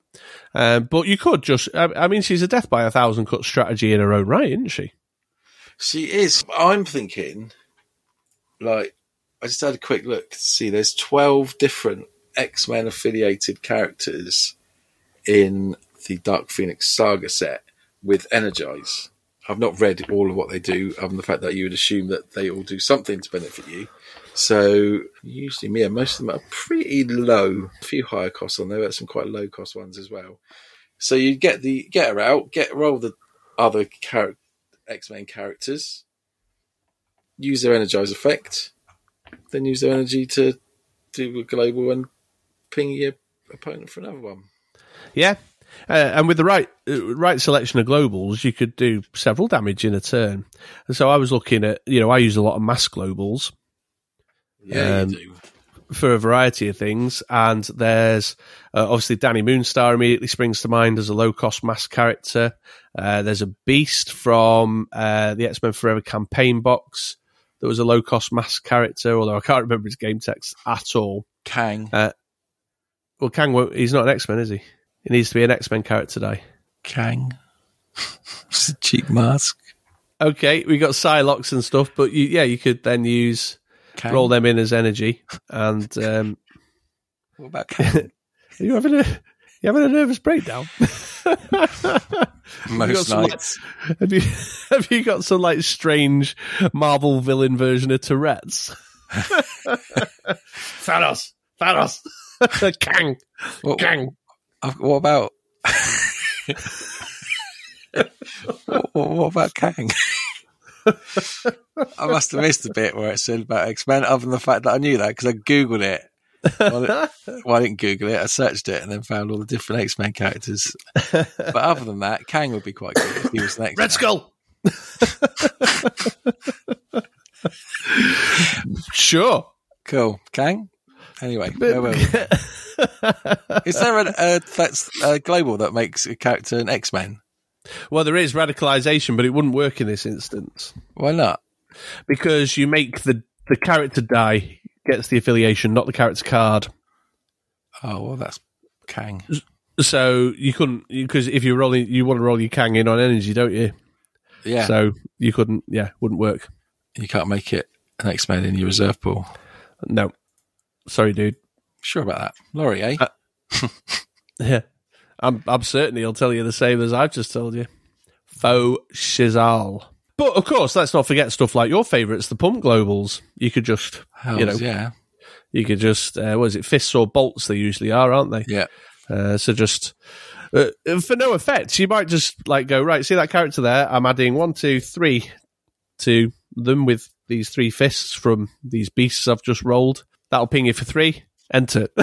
Um, but you could just, I, I mean, she's a death by a thousand cut strategy in her own right, isn't she? she is. I'm thinking, like, I just had a quick look to see. There's 12 different X Men affiliated characters in the Dark Phoenix Saga set with Energize. I've not read all of what they do, other than the fact that you would assume that they all do something to benefit you. So usually, yeah, most of them are pretty low. A few higher costs on there, but some quite low cost ones as well. So you get the get her out, get roll the other char- X Men characters, use their energize effect, then use their energy to do a global and ping your opponent for another one. Yeah. Uh, and with the right uh, right selection of globals, you could do several damage in a turn. And so I was looking at, you know, I use a lot of mass globals Yeah, Um, for a variety of things. And there's uh, obviously Dani Moonstar immediately springs to mind as a low cost mass character. Uh, there's a Beast from uh, the X Men Forever campaign box that was a low cost mass character, although I can't remember his game text at all. Kang, Well, Kang, won't, he's not an X Men, is he? He needs to be an X Men character today. Kang, it's a cheap mask. Okay, we got Psylockes and stuff, but you, yeah, you could then use Kang. roll them in as energy. And um, What about Kang? are you having a you having a nervous breakdown? Most some, like- nights. have you have you got some like strange Marvel villain version of Tourette's? Thanos, Thanos, Kang, What, Kang. What about? what, what about Kang? I must have missed a bit where it said about X Men, other than the fact that I knew that because I googled it. Well, I didn't Google it. I searched it and then found all the different X Men characters. But other than that, Kang would be quite good if he was X Red Skull. sure. Cool, Kang. Anyway, where were we? is there a, a that's a global that makes a character an X Men? Well, there is radicalization, but it wouldn't work in this instance. Why not? because you make the the character die gets the affiliation, not the character card. Oh well, that's Kang. So you couldn't because if you're rolling, you want to roll your Kang in on energy, don't you? Yeah, So you couldn't. Yeah, wouldn't work. you can't make it an X Men in your reserve pool. No, sorry, dude. Sure about that, Laurie? Eh? Uh, Yeah, I'm. I'm certain he'll tell you the same as I've just told you. Faux shizal. But of course, let's not forget stuff like your favourites, the pump globals. You could just, Hells, you know, yeah, you could just, uh, what is it, fists or bolts? They usually are, aren't they? yeah. Uh, so just uh, for no effect, you might just like go right. See that character there? I'm adding one, two, three to them with these three fists from these beasts I've just rolled. That'll ping you for three. Enter.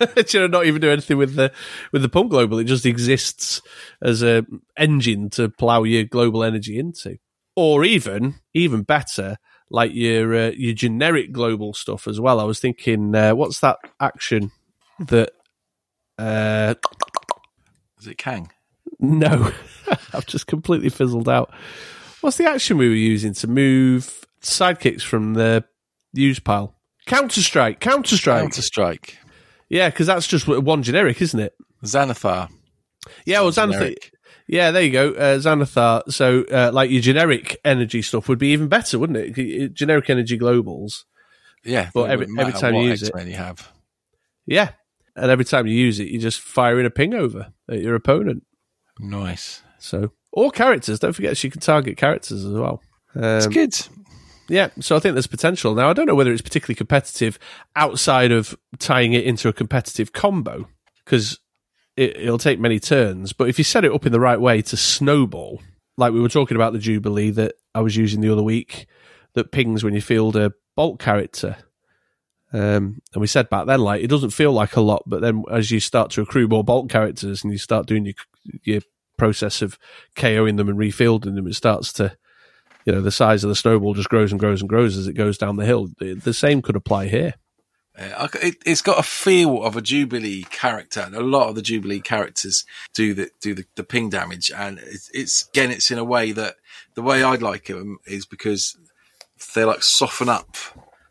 you know, not even do anything with the with the pump global. It just exists as a engine to plow your global energy into, or even even better, like your uh, your generic global stuff as well. I was thinking, uh, what's that action that? Uh, Is it Kang? No, I've just completely fizzled out. What's the action we were using to move sidekicks from the use pile? Counter Strike. Counter Strike. Counter Strike. Yeah, because that's just one generic, isn't it? Xanathar. Yeah, well, Xanathar. Generic. Yeah, there you go. Uh, Xanathar. So, uh, like your generic energy stuff would be even better, wouldn't it? Generic energy globals. Yeah, But every- every time you use it- X-Men you have. Yeah. And every time you use it, you're just firing a ping over at your opponent. Nice. So, or characters. Don't forget, you can target characters as well. It's Um, good. Yeah, so I think there's potential. Now, I don't know whether it's particularly competitive outside of tying it into a competitive combo because it, it'll take many turns. But if you set it up in the right way to snowball, like we were talking about the Jubilee that I was using the other week, that pings when you field a bolt character. Um, and we said back then, like, it doesn't feel like a lot, but then as you start to accrue more bolt characters and you start doing your, your process of KOing them and refielding them, it starts to you know the size of the snowball just grows and grows and grows as it goes down the hill. The, same could apply here. It, it's got a feel of a Jubilee character, and a lot of the Jubilee characters do the do the, the ping damage. And it's, it's again, it's in a way that the way I'd like them is because they like soften up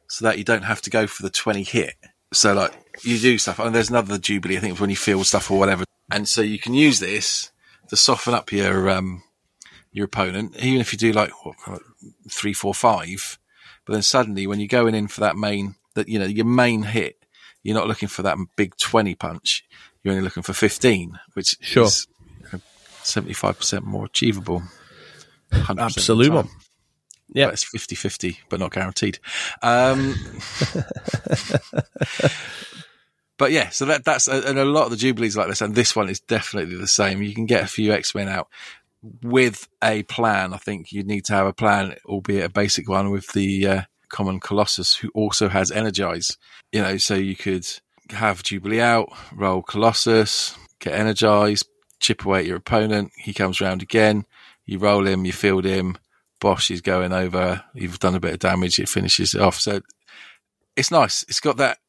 so that you don't have to go for the twenty hit. So like you do stuff, and there's another Jubilee. I think when you feel stuff or whatever, and so you can use this to soften up your um your opponent, even if you do like what, three, four, five. But then suddenly, when you're going in for that main, that you know your main hit, you're not looking for that big twenty punch. You're only looking for fifteen, which Sure. is seventy five percent more achievable. 100% of the Absolutely. Yeah. It's 50-50, but not guaranteed. Um, but yeah, so that that's and a lot of the jubilees like this, and this one is definitely the same. You can get a few X Men out with a plan. I think you need to have a plan, albeit a basic one, with the uh, common Colossus, who also has Energize. You know, so you could have Jubilee out, roll Colossus, get Energize, chip away at your opponent. He comes round again. You roll him, you field him. Bosch is going over. You've done a bit of damage. It finishes it off. So it's nice. It's got that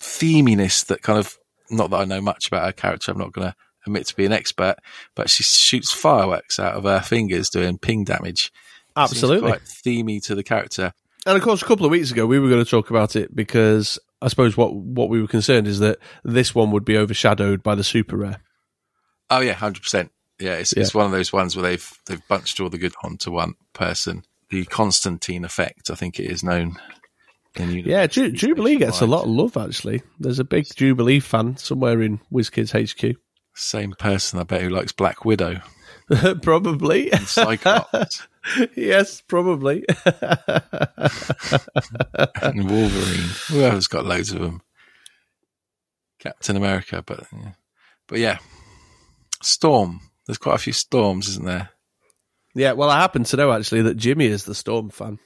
theminess that kind of, not that I know much about her character. I'm not going to admit to be an expert, but she shoots fireworks out of her fingers doing ping damage. Seems Absolutely. quite themey to the character. And of course, a couple of weeks ago, we were going to talk about it because I suppose what what we were concerned is that this one would be overshadowed by the super rare. Oh yeah, hundred percent. Yeah, it's it's one of those ones where they've they've bunched all the good onto one person. The Constantine effect, I think it is known. In. Yeah, Ju- Jubilee gets a lot of love actually. There's a big Jubilee fan somewhere in WizKids HQ. Same person, I bet, who likes Black Widow probably. and Cyclops yes, probably. and Wolverine. Whoever's got loads of them. Captain America, but yeah. but yeah, Storm. There's quite a few storms, isn't there? yeah, well, I happen to know actually that Jimmy is the Storm fan.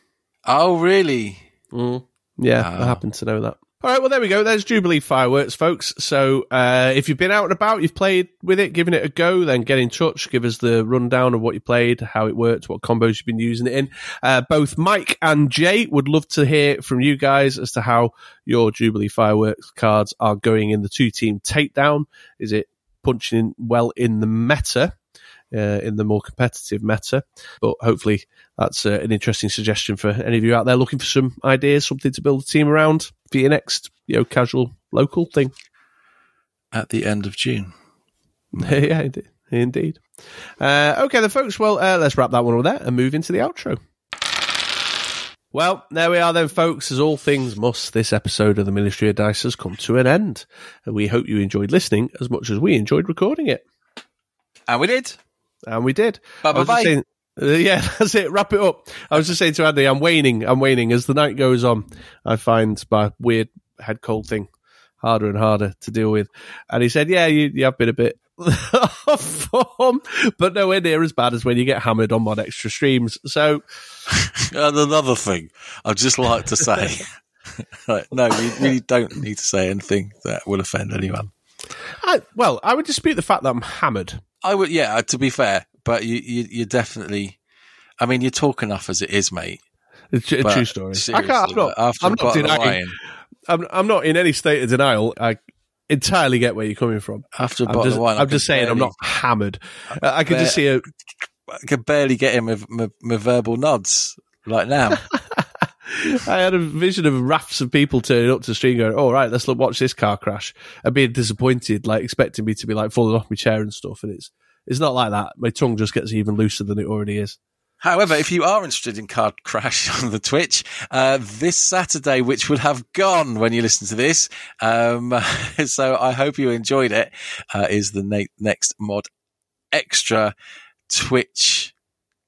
Oh, really? Mm. Yeah, I Ah. happen to know that. All right, well, there we go. There's Jubilee fireworks, folks. So uh, if you've been out and about, you've played with it, given it a go, then get in touch. Give us the rundown of what you played, how it worked, what combos you've been using it in. Uh, both Mike and Jay would love to hear from you guys as to how your Jubilee fireworks cards are going in the two team takedown. Is it punching well in the meta? Uh, in the more competitive meta, but hopefully that's uh, an interesting suggestion for any of you out there looking for some ideas, something to build a team around for your next, you know, casual local thing. At the end of June. yeah, indeed. indeed. Uh, okay, then, folks. Well, uh, let's wrap that one up there and move into the outro. Well, there we are then, folks. As all things must, this episode of the Ministry of Dice has come to an end. And we hope you enjoyed listening as much as we enjoyed recording it. And we did. And we did. Bye bye. yeah, that's it. Wrap it up. I was just saying to Andy, I'm waning. I'm waning as the night goes on. I find my weird head cold thing harder and harder to deal with. And he said, "Yeah, you, you have been a bit off form, but nowhere near as bad as when you get hammered on mod extra streams." So, And another thing, I'd just like to say, like, no, we really don't need to say anything that will offend anyone. I, well, I would dispute the fact that I'm hammered. I would, yeah. To be fair, but you, you, you definitely. I mean, you talk enough as it is, mate. It's a true story. I can't. I'm not, after I'm not denying. wine, I'm, I'm not in any state of denial. I entirely get where you're coming from. After a I'm just, of wine, I I'm just could saying, I'm not hammered. Uh, I could just see a. I could barely get him with my, my verbal nods like now. I had a vision of rafts of people turning up to the stream going, "All right, let's look, watch this car crash," and being disappointed, like expecting me to be like falling off my chair and stuff. And it's it's not like that. My tongue just gets even looser than it already is. However, if you are interested in Card Crash on the Twitch, uh, this Saturday, which will have gone when you listen to this, um, so I hope you enjoyed it, uh, is the na- next mod extra Twitch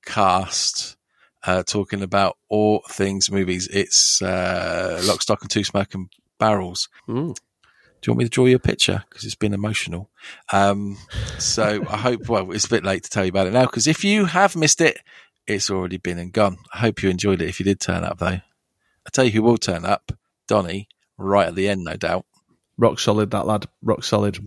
cast. Uh, talking about all things movies. It's uh, Lock, Stock, and Two Smoking Barrels. Mm. Do you want me to draw you a picture? Because it's been emotional. Um, so I hope, well, it's a bit late to tell you about it now, because if you have missed it, it's already been and gone. I hope you enjoyed it if you did turn up, though. I tell you who will turn up Donny, right at the end, no doubt. Rock solid, that lad. Rock solid.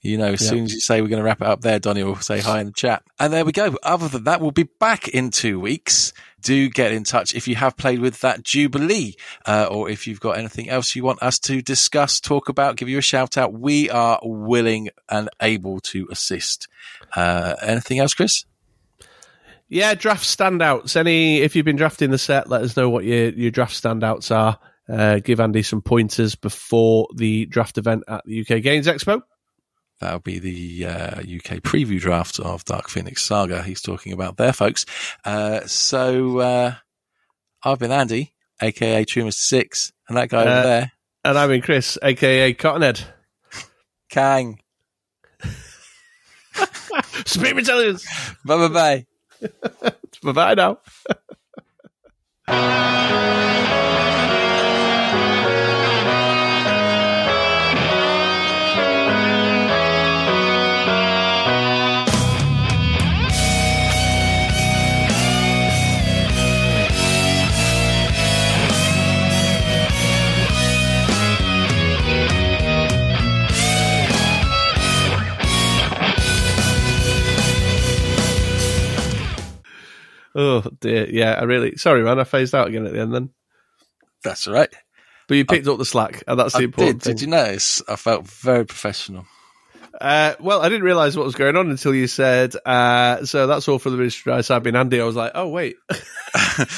You know, as Yeah. soon as you say we're going to wrap it up there, Donny will say hi in the chat. And there we go. Other than that, we'll be back in two weeks. Do get in touch if you have played with that Jubilee, uh, or if you've got anything else you want us to discuss, talk about, give you a shout out. We are willing and able to assist. Uh, anything else, Chris? Yeah, draft standouts. Any if you've been drafting the set, let us know what your your draft standouts are. Uh, give Andy some pointers before the draft event at the UK Games Expo. That'll be the uh, UK preview draft of Dark Phoenix Saga he's talking about there, folks. Uh, so uh, I've been Andy, aka Truman Six, and that guy Uh, over there, And I'm in Chris, aka Cottonhead. Kang. Supreme Intelligence. Bye bye bye. Bye bye now. Oh dear, yeah. I really sorry, man. I phased out again at the end then, That's all right. but you picked up the slack, and that's the I important did. thing. Did you notice? I felt very professional. Uh, well, I didn't realize what was going on until you said. Uh, so that's all for the ministry. I've been Andy. I was like, oh wait,